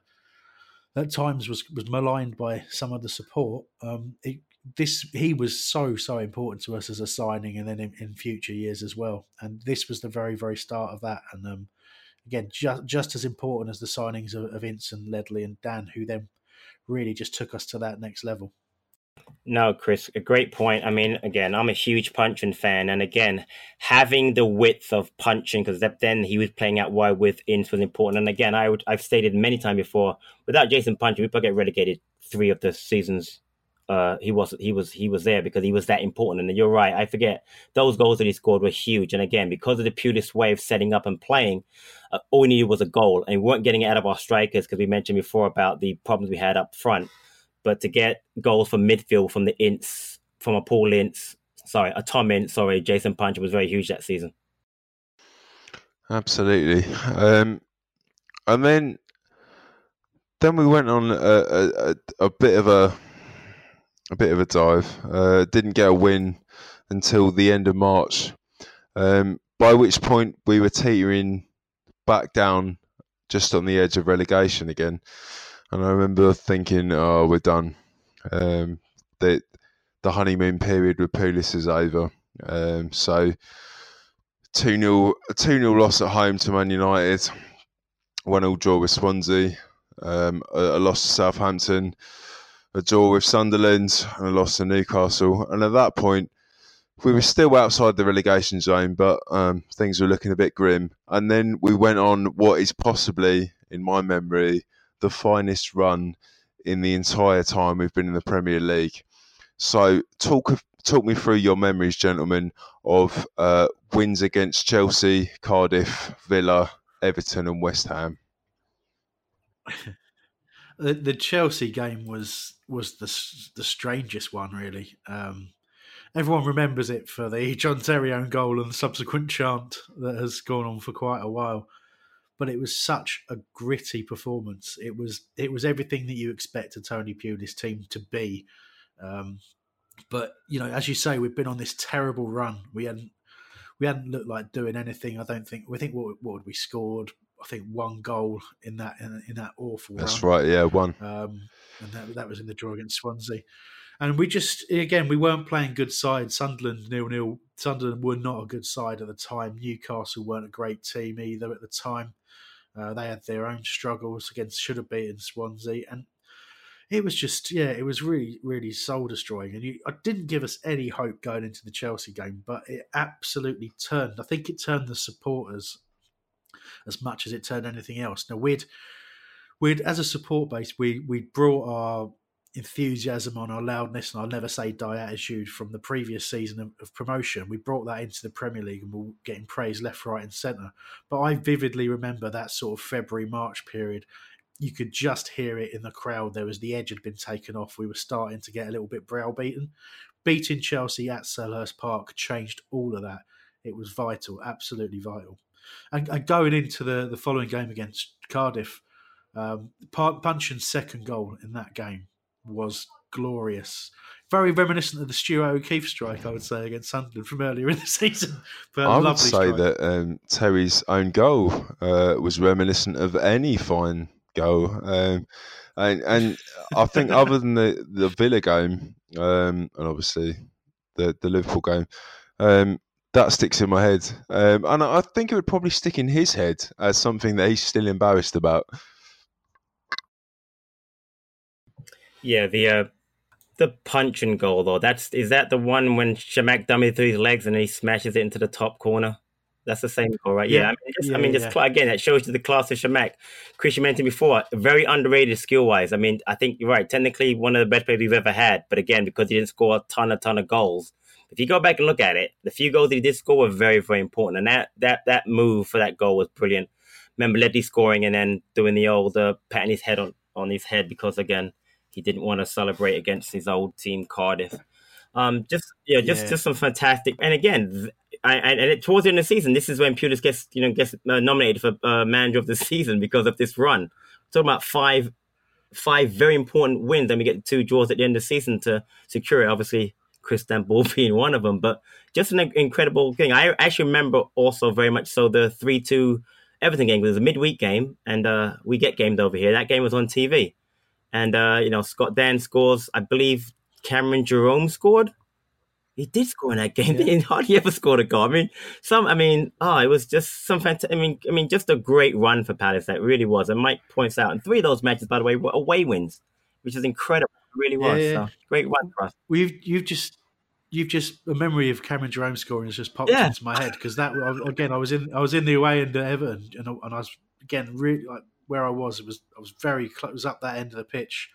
at times was was maligned by some of the support. Um, it this he was so so important to us as a signing, and then in, in future years as well. And this was the very very start of that. And um, again, just just as important as the signings of, of Ince and Ledley and Dann, who then really just took us to that next level. No, Chris, a great point. I mean, again, I'm a huge Puncheon fan, and again, having the width of Puncheon because then he was playing out wide with Ince was important. And again, I would, I've stated many times before, without Jason Puncheon, we probably get relegated three of the seasons uh, he was he was he was there because he was that important. And you're right, I forget those goals that he scored were huge. And again, because of the Pulis way of setting up and playing, uh, all we needed was a goal, and we weren't getting it out of our strikers because we mentioned before about the problems we had up front. But to get goals from midfield from the Ince, from a Paul Ince, sorry, a Tom Ince, sorry, Jason Punch was very huge that season. Absolutely, um, and then then we went on a, a, a bit of a a bit of a dive. Uh, didn't get a win until the end of March, um, by which point we were teetering back down just on the edge of relegation again. And I remember thinking, "Oh, we're done. Um, the the honeymoon period with Pulis is over." Um, so 2 0 2 0 loss at home to Man United, 1 0 draw with Swansea, um, a, a loss to Southampton, a draw with Sunderland, and a loss to Newcastle. And at that point, we were still outside the relegation zone, but um, things were looking a bit grim. And then we went on what is possibly, in my memory, the finest run in the entire time we've been in the Premier League. So, talk talk me through your memories, gentlemen, of uh, wins against Chelsea, Cardiff, Villa, Everton, and West Ham. *laughs* the, the Chelsea game was was the the strangest one, really. Um, everyone remembers it for the *laughs* John Terry own goal and the subsequent chant that has gone on for quite a while. But it was such a gritty performance. It was it was everything that you expect a Tony Pulis team to be. Um, but you know, as you say, we've been on this terrible run. We hadn't we hadn't looked like doing anything. I don't think. We think what what we scored. I think one goal in that in, in that awful. That's run. right. Yeah, one. Um, and that that was in the draw against Swansea. And we just again we weren't playing good side. Sunderland nil nil. Sunderland were not a good side at the time. Newcastle weren't a great team either at the time. Uh, they had their own struggles against should have beaten Swansea, and it was just yeah, it was really really soul destroying, and you, it didn't give us any hope going into the Chelsea game, but it absolutely turned. I think it turned the supporters as much as it turned anything else. Now we'd we'd as a support base we we brought our enthusiasm on our loudness and I'll never say die attitude from the previous season of, of, promotion. We brought that into the Premier League and we're getting praise left, right, and centre. But I vividly remember that sort of February, March period you could just hear it in the crowd. There was the edge had been taken off. We were starting to get a little bit browbeaten. Beating Chelsea at Selhurst Park changed all of that. It was vital, absolutely vital. And, and going into the, the following game against Cardiff, um, second goal in that game was glorious. Very reminiscent of the Stuart O'Keefe strike, I would say, against Sunderland from earlier in the *laughs* season. But I would say strike. that um, Terry's own goal uh, was reminiscent of any fine goal. Um, and and I think *laughs* other than the, the Villa game, um, and obviously the the Liverpool game, um, that sticks in my head. Um, and I think it would probably stick in his head as something that he's still embarrassed about. Yeah, the uh, the Puncheon goal though. That's is that the one when Chamakh dummies through his legs and he smashes it into the top corner? That's the same goal, right? Yeah. yeah. I mean, just, yeah, I mean, just yeah. again, that shows you the class of Chamakh. Chris, you mentioned before, very underrated skill wise. I mean, I think you're right. Technically, one of the best players we've ever had. But again, because he didn't score a ton, a ton of goals. If you go back and look at it, the few goals he did score were very, very important. And that that that move for that goal was brilliant. Remember Ledley scoring and then doing the old uh, patting his head on, on his head because again he didn't want to celebrate against his old team Cardiff. Um, just yeah, just yeah. just some fantastic. And again, I, and it, towards the end of the season, this is when Pulis gets you know gets uh, nominated for uh, manager of the *laughs* season because of this run. We're talking about five five very important wins, and we get two draws at the end of the season to secure it. Obviously, Cristian *laughs* Ball being one of them, but just an incredible thing. I actually remember also very much so the three two Everton game was a midweek game, and uh, we get gamed over here. That game was on TV, and uh, you know Scott Dann scores. I believe Cameron Jerome scored he did score in that game. Yeah. *laughs* He hardly ever scored a goal. I mean, some. I mean, oh, it was just some fantastic. I mean, I mean, just a great run for Palace. That really was. And Mike points out, and three of those matches, by the way, were away wins, which is incredible. It really was. Yeah, yeah. So, great run for us. We've you've just you've just a memory of Cameron Jerome scoring has just popped yeah. into my head because that again I was in I was in the away end at Everton and, and I was again really like where I was it was I was very close was up that end of the pitch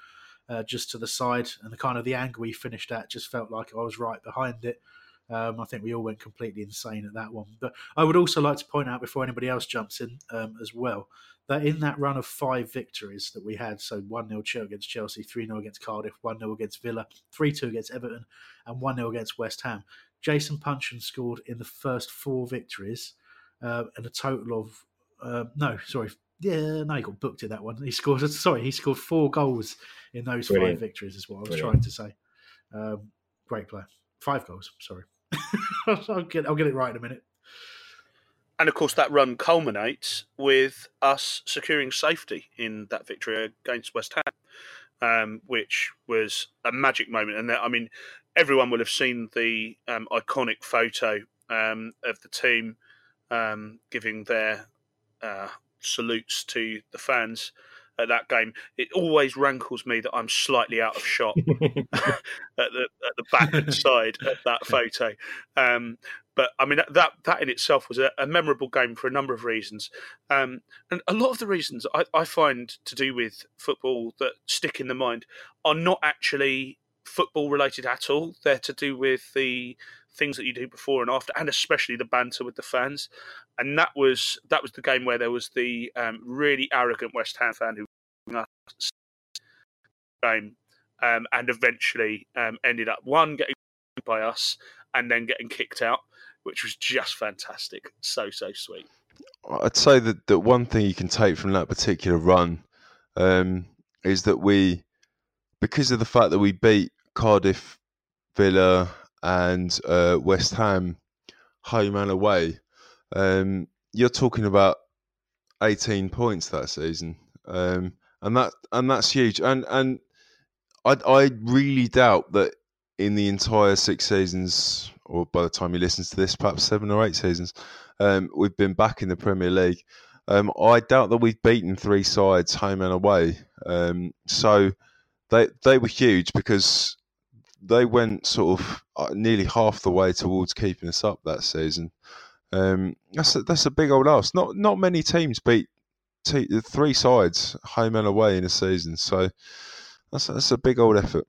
uh, just to the side, and the kind of the angle we finished at just felt like I was right behind it. Um, I think we all went completely insane at that one. But I would also like to point out before anybody else jumps in um, as well that in that run of five victories that we had, so 1 0 against Chelsea, 3 0 against Cardiff, 1 0 against Villa, 3 2 against Everton, and 1 0 against West Ham, Jason Puncheon scored in the first four victories uh, and a total of, uh, no, sorry, yeah, no, he got booked in that one. He scored. Sorry, he scored four goals in those Brilliant. five victories. Is what I was Brilliant. trying to say. Um, great player. Five goals. Sorry, *laughs* I'll get I'll get it right in a minute. And of course, that run culminates with us securing safety in that victory against West Ham, um, which was a magic moment. And that, I mean, everyone will have seen the um, iconic photo um, of the team um, giving their uh, salutes to the fans at that game. It always rankles me that I'm slightly out of shot *laughs* *laughs* at the at the back and side of that photo. Um, but I mean that that in itself was a, a memorable game for a number of reasons, um, and a lot of the reasons I, I find to do with football that stick in the mind are not actually football related at all. They're to do with the things that you do before and after, and especially the banter with the fans. And that was that was the game where there was the um, really arrogant West Ham fan who game um, and eventually um, ended up one getting by us and then getting kicked out, which was just fantastic. So so sweet. I'd say that the one thing you can take from that particular run um, is that we, because of the fact that we beat Cardiff, Villa, and uh, West Ham home and away, um, you're talking about 18 points that season, um, and that and that's huge. And and I I really doubt that in the entire six seasons, or by the time you listen to this, perhaps seven or eight seasons, um, we've been back in the Premier League. Um, I doubt that we've beaten three sides home and away. Um, so they they were huge because they went sort of uh, nearly half the way towards keeping us up that season. Um, that's a, that's a big old ask. Not not many teams beat t- three sides home and away in a season, so that's that's a big old effort.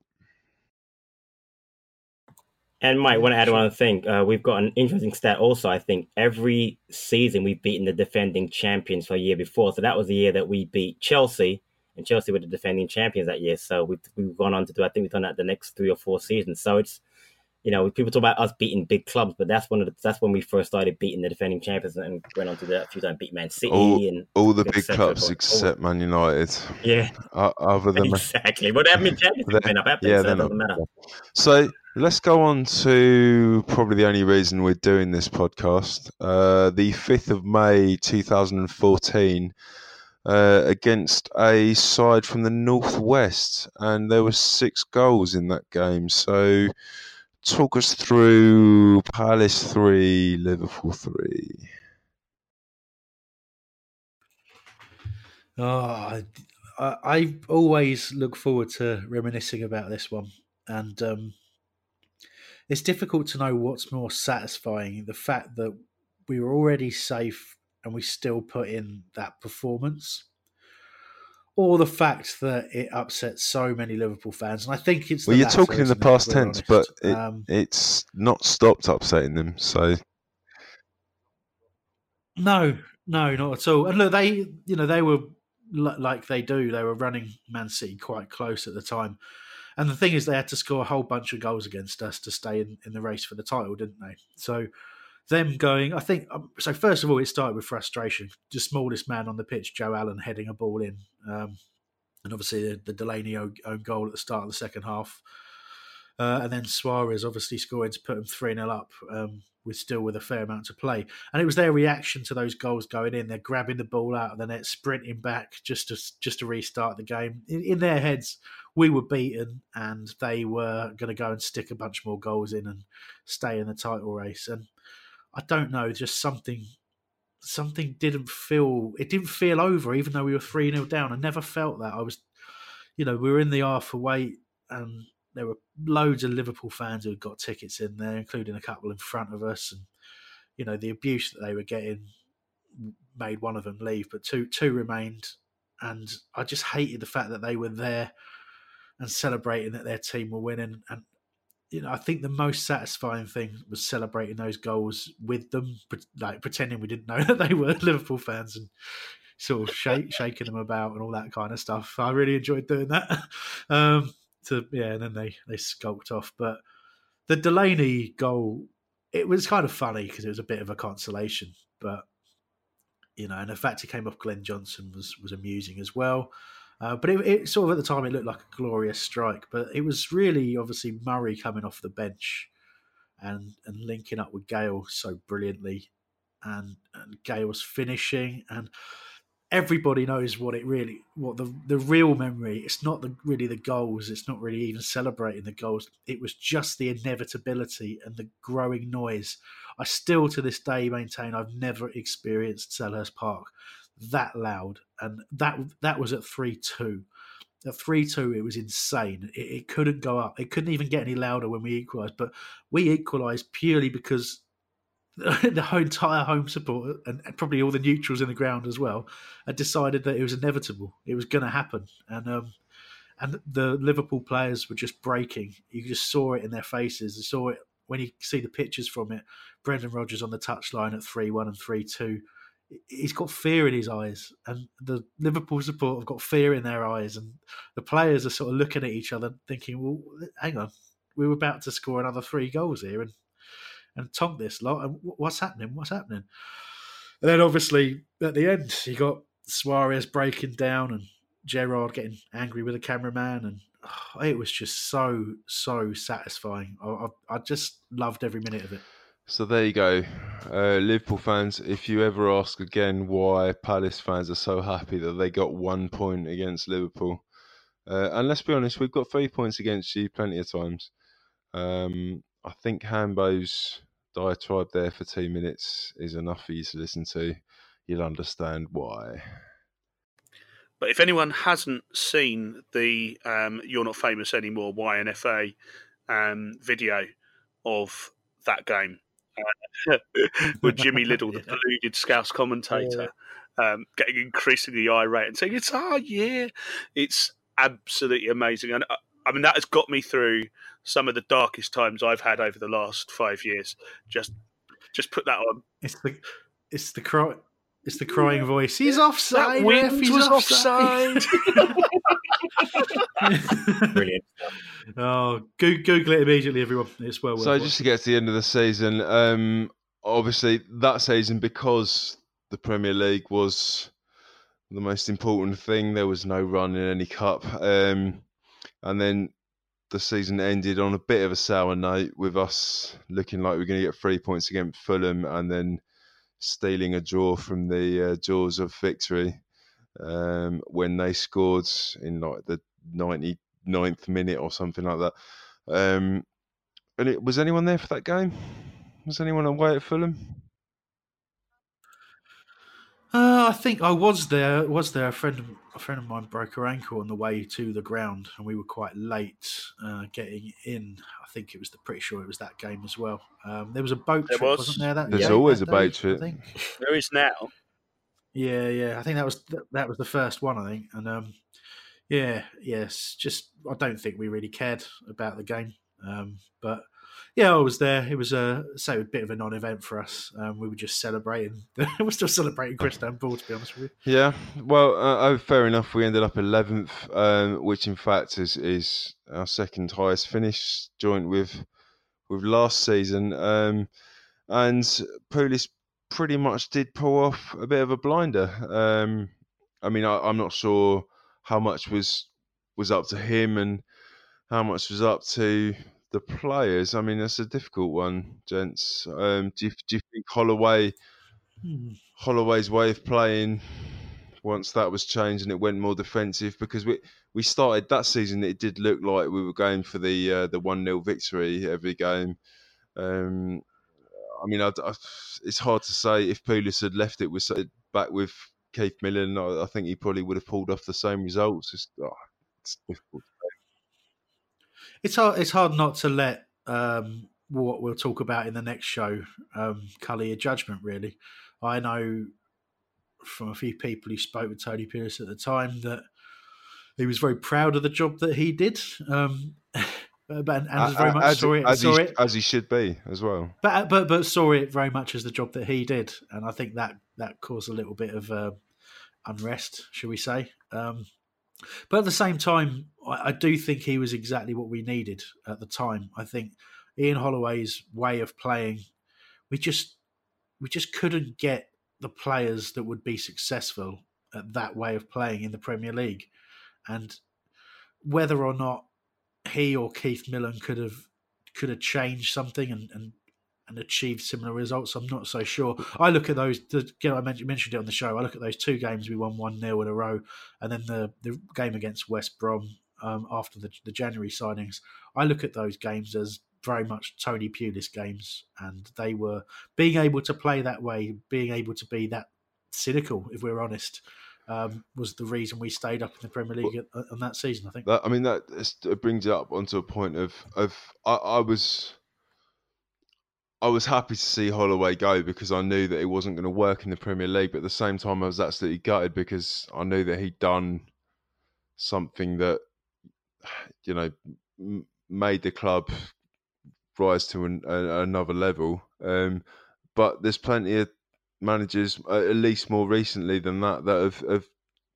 And Mike, want to add one thing. Uh, we've got an interesting stat also. I think every season we've beaten the defending champions for a year before. So that was the year that we beat Chelsea and Chelsea were the defending champions that year. So we've, we've gone on to do, I think we've done that the next three or four seasons. So it's, you know, people talk about us beating big clubs, but that's one of the, that's when we first started beating the defending champions and went on to that a few times, beat Man City all, and all the big clubs except Man United. Yeah, uh, other than *laughs* exactly. But they haven't been champions. Been up, yeah, so it doesn't matter. So let's go on to probably the only reason we're doing this podcast. Uh, the fifth of May, two thousand and fourteen uh, against a side from the northwest, and there were six goals in that game. So, talk us through Palace three, Liverpool three. Oh, I, I always look forward to reminiscing about this one, and um, it's difficult to know what's more satisfying: the fact that we were already safe and we still put in that performance. Or the fact that it upset so many Liverpool fans, and I think it's. well, you're latter, talking in the past tense, but it, Um, it's not stopped upsetting them. So No, no, not at all. And look, they, you know, they were like they do. They were running Man City quite close at the time. And the thing is, they had to score a whole bunch of goals against us to stay in, in the race for the title, didn't they? So them going, I think. Um, so first of all, it started with frustration. The smallest man on the pitch, Joe Allen, heading a ball in, um, and obviously the, the Delaney own, goal at the start of the second half. Uh, and then Suarez obviously scoring to put them 3 0 up um, with still with a fair amount to play. And it was their reaction to those goals going in. They're grabbing the ball out of the net, sprinting back just to just to restart the game. In, in their heads, we were beaten and they were going to go and stick a bunch more goals in and stay in the title race. And I don't know, just something something didn't feel it didn't feel over even though we were 3 0 down. I never felt that. I was you know, we were in the Arthur Wait and there were loads of Liverpool fans who had got tickets in there, including a couple in front of us. And, you know, the abuse that they were getting made one of them leave, but two two remained. And I just hated the fact that they were there and celebrating that their team were winning. And, you know, I think the most satisfying thing was celebrating those goals with them, like pretending we didn't know *laughs* that they were Liverpool fans and sort of shake, *laughs* shaking them about and all that kind of stuff. I really enjoyed doing that. *laughs* Um, to yeah, and then they they skulked off. But the Delaney goal, it was kind of funny because it was a bit of a consolation. But you know, and the fact he came off Glenn Johnson was was amusing as well. Uh, but it, it sort of at the time it looked like a glorious strike. But it was really obviously Murray coming off the bench and and linking up with Gayle so brilliantly, and, and Gayle's finishing and everybody knows what it really what the the real memory it's not the really the goals it's not really even celebrating the goals it was just the inevitability and the growing noise i still to this day maintain i've never experienced selhurst park that loud and that that was at 3-2 at 3-2 it was insane it, it couldn't go up it couldn't even get any louder when we equalised but we equalised purely because *laughs* the whole entire home support and probably all the neutrals in the ground as well had decided that it was inevitable. It was going to happen, and um, and the Liverpool players were just breaking. You just saw it in their faces. You saw it when you see the pictures from it. Brendan Rodgers on the touchline at three one and three two. He's got fear in his eyes, and the Liverpool support have got fear in their eyes, and the players are sort of looking at each other, thinking, "Well, hang on, we were about to score another three goals here, and and tonk this lot. And what's happening? What's happening? And then obviously at the end, you got Suarez breaking down and Gerrard getting angry with the cameraman, and oh, it was just so so satisfying. I, I, I, just loved every minute of it. So there you go, uh, Liverpool fans. If you ever ask again why Palace fans are so happy that they got one point against Liverpool, uh, and let's be honest, we've got three points against you plenty of times. Um, I think Hambo's diatribe there for two minutes is enough for you to listen to. You'll understand why. But if anyone hasn't seen the um, "You're Not Famous Anymore" YNFA um, video of that game *laughs* with Jimmy Liddle, the *laughs* polluted Scouse commentator, um, getting increasingly irate and saying, "It's oh yeah," it's absolutely amazing, and uh, I mean, that has got me through some of the darkest times I've had over the last five years. Just, just put that on. It's the, it's the cry, it's the crying voice. He's offside. That wind he's was offside. offside. *laughs* Brilliant. Oh, Google it immediately, everyone. It's well. Worth. So just to get to the end of the season, um, obviously that season because the Premier League was the most important thing. There was no run in any cup. Um, and then the season ended on a bit of a sour note with us looking like we are going to get three points against Fulham and then stealing a draw from the uh, jaws of victory um, when they scored in like the 99th minute or something like that. Um, and it, was anyone there for that game? Was anyone away at Fulham? Uh, I think I was there. Was there a friend? Of, a friend of mine broke her ankle on the way to the ground, and we were quite late uh, getting in. I think it was the pretty sure it was that game as well. Um, there was a boat there trip, was. not there? That there's always that a boat day, trip. I think there is now. Yeah, yeah. I think that was that was the first one. I think, and um, yeah, yes. Just I don't think we really cared about the game, um, but yeah, I was there. It was a so a bit of a non-event for us. Um, we were just celebrating. *laughs* we're still celebrating Crystanbul, to be honest with you. Yeah, well, uh, oh, fair enough. We ended up eleventh, um, which in fact is is our second highest finish, joint with with last season. Um, and Pulis pretty much did pull off a bit of a blinder. Um, I mean, I, I'm not sure how much was was up to him and how much was up to the players, I mean, that's a difficult one, gents. Um, do you do you think Holloway, hmm. Holloway's way of playing, once that was changed and it went more defensive, because we we started that season, it did look like we were going for the uh, the one 0 victory every game. Um, I mean, I, I, it's hard to say if Pulis had left it with back with Keith Millen. I, I, think he probably would have pulled off the same results. It's, oh, it's difficult it's hard. It's hard not to let um, what we'll talk about in the next show um, colour your judgment. Really, I know from a few people who spoke with Tony Pulis at the time that he was very proud of the job that he did. Um, *laughs* but and, and very much as, saw it, as, saw he, it, as he should be as well. But but but saw it very much as the job that he did, and I think that that caused a little bit of uh, unrest, shall we say? Um, but at the same time, I, I do think he was exactly what we needed at the time. I think Ian Holloway's way of playing, we just we just couldn't get the players that would be successful at that way of playing in the Premier League, and whether or not he or Keith Millen could have could have changed something and, and and achieved similar results. I'm not so sure. I look at those. The, you know, I mentioned, mentioned it on the show. I look at those two games we won one 0 in a row, and then the the game against West Brom um, after the, the January signings. I look at those games as very much Tony Pulis games, and they were being able to play that way, being able to be that cynical, if we're honest. Um, was the reason we stayed up in the Premier League well, on that season. I think. That, I mean, that it brings it up onto a point of of I, I was I was happy to see Holloway go because I knew that it wasn't going to work in the Premier League. But at the same time, I was absolutely gutted because I knew that he'd done something that, you know, made the club rise to an, a, another level. Um, but there's plenty of managers, uh, at least more recently than that, that have, have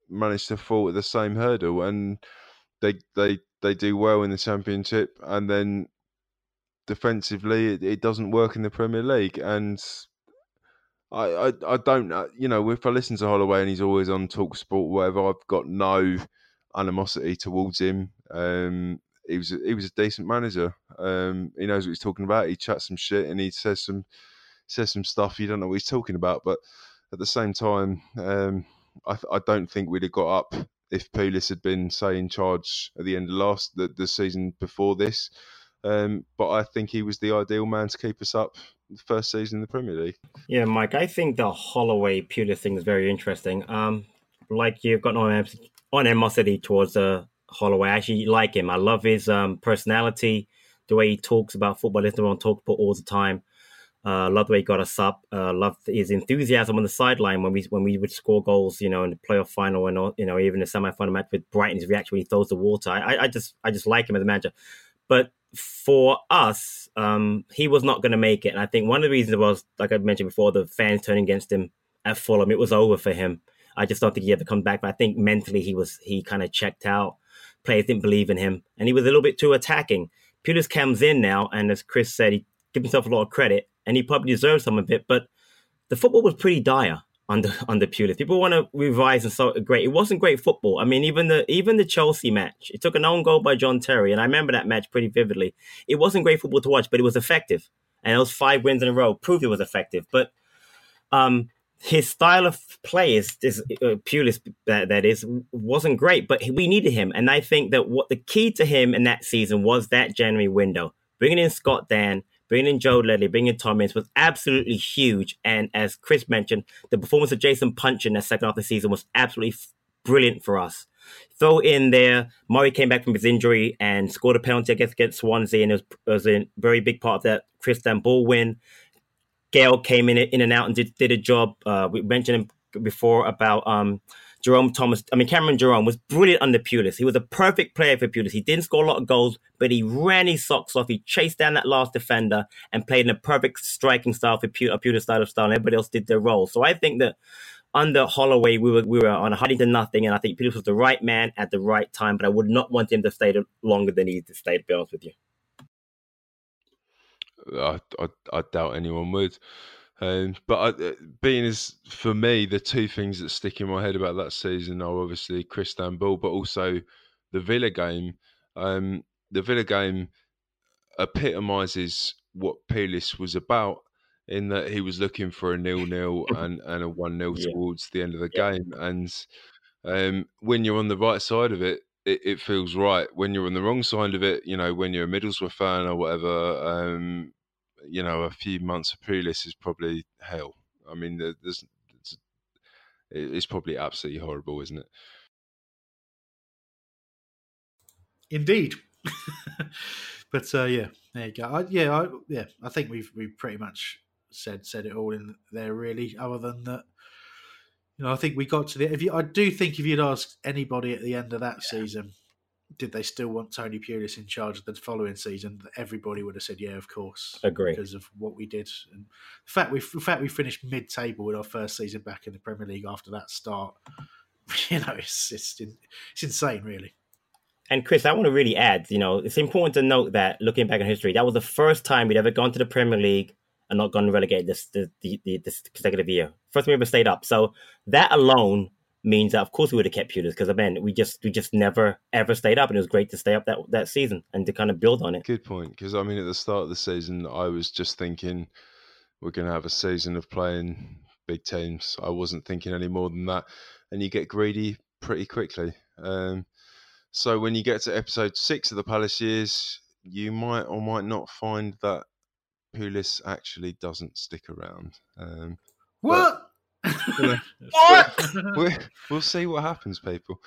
managed to fall at the same hurdle, and they they they do well in the Championship, and then defensively, it, it doesn't work in the Premier League. And I, I, I don't, you know, if I listen to Holloway and he's always on Talk Sport, whatever, I've got no animosity towards him. Um, he was, he was a decent manager. Um, he knows what he's talking about. He chats some shit and he says some, says some stuff you don't know what he's talking about. But at the same time, um, I, I don't think we'd have got up if Pulis had been, say, in charge at the end of last the, the season before this. Um, but I think he was the ideal man to keep us up the first season in the Premier League. Yeah, Mike, I think the Holloway Pulis thing is very interesting. Um, like you've got no animosity towards uh, Holloway. I actually like him. I love his um, personality, the way he talks about football. Listen on talk all the time. Uh, love the way he got us up. Uh, love his enthusiasm on the sideline when we when we would score goals, you know, in the playoff final and you know even the semi-final match with Brighton. His reaction when he throws the water. I, I just I just like him as a manager. But for us, um, he was not going to make it. And I think one of the reasons was, like I mentioned before, the fans turning against him at Fulham. It was over for him. I just don't think he ever come back. But I think mentally he was he kind of checked out. Players didn't believe in him, and he was a little bit too attacking. Pulis comes in now, and as Chris said, he gives himself a lot of credit, and he probably deserves some of it. But the football was pretty dire under *laughs* under Pulis. People want to revise and so great. It wasn't great football. I mean, even the even the Chelsea match, it took an own goal by John Terry, and I remember that match pretty vividly. It wasn't great football to watch, but it was effective, and those five wins in a row proved it was effective. But um, his style of play is, is uh, Pulis that, that is wasn't great, but we needed him, and I think that what the key to him in that season was that January window, bringing in Scott Dann bringing in Joe Ledley, bringing in Tom was absolutely huge. And as Chris mentioned, the performance of Jason Punch in the second half of the season was absolutely f- brilliant for us. Throw in there, Murray came back from his injury and scored a penalty against, against Swansea, and it was, it was a very big part of that Crystanbul win. Gayle came in in and out and did, did a job. Uh, we mentioned him before about um, Jerome Thomas, I mean, Cameron Jerome was brilliant under Pulis. He was a perfect player for Pulis. He didn't score a lot of goals, but he ran his socks off. He chased down that last defender and played in a perfect striking style for Pulis, a Pulis style of style, and everybody else did their role. So I think that under Holloway, we were we were on a hiding to nothing, and I think Pulis was the right man at the right time. But I would not want him to stay longer than he needed to stay. To be honest with you, I I, I doubt anyone would. Um, but I, uh, being as for me, the two things that stick in my head about that season are obviously Crystanbul, but also the Villa game. Um, the Villa game epitomises what Pulis was about in that he was looking for a nil-nil *laughs* and, and a one-nil yeah. towards the end of the yeah. game. And um, when you're on the right side of it, it, it, feels right. When you're on the wrong side of it, you know, when you're a Middlesbrough fan or whatever, um, you know, a few months of Pulis is probably hell. I mean, there's it's, it's probably absolutely horrible, isn't it? Indeed. *laughs* but uh, yeah, there you go. I, yeah, I, yeah. I think we've we've pretty much said said it all in there, really. Other than that, you know, I think we got to the. If you, I do think if you'd asked anybody at the end of that yeah. season, did they still want Tony Pulis in charge of the following season? Everybody would have said, "Yeah, of course." Agree because of what we did. And the fact we, the fact we finished mid-table with our first season back in the Premier League after that start, *laughs* you know, it's it's it's insane, really. And Chris, I want to really add, you know, it's important to note that looking back in history, that was the first time we'd ever gone to the Premier League and not gone relegated this the, the, the, this consecutive year. First time we ever stayed up. So that alone means that of course we would have kept Pulis because again we just we just never ever stayed up and it was great to stay up that that season and to kind of build on it. Good point because I mean at the start of the season I was just thinking we're going to have a season of playing big teams. I wasn't thinking any more than that, and you get greedy pretty quickly. Um, so when you get to episode six of the Palace years, you might or might not find that Pulis actually doesn't stick around. Um, what? *laughs* what? *laughs* we'll, we'll see what happens, people.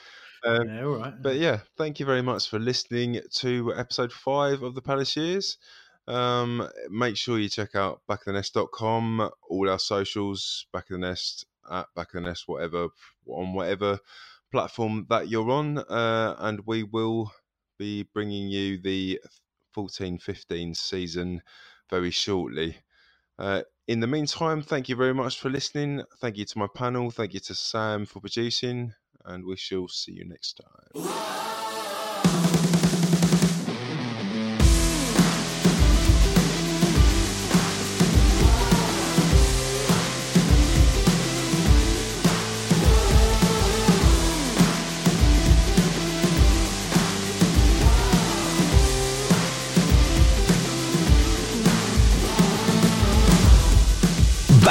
Um, yeah, all right. But yeah, thank you very much for listening to episode five of the Palace Years. Um, make sure you check out backofthenest.com, all our socials, Back of the Nest, at Back of the Nest, whatever, on whatever platform that you're on. Uh, and we will be bringing you the 14 15 season very shortly. Uh, in the meantime, thank you very much for listening. Thank you to my panel. Thank you to Sam for producing. And we shall see you next time.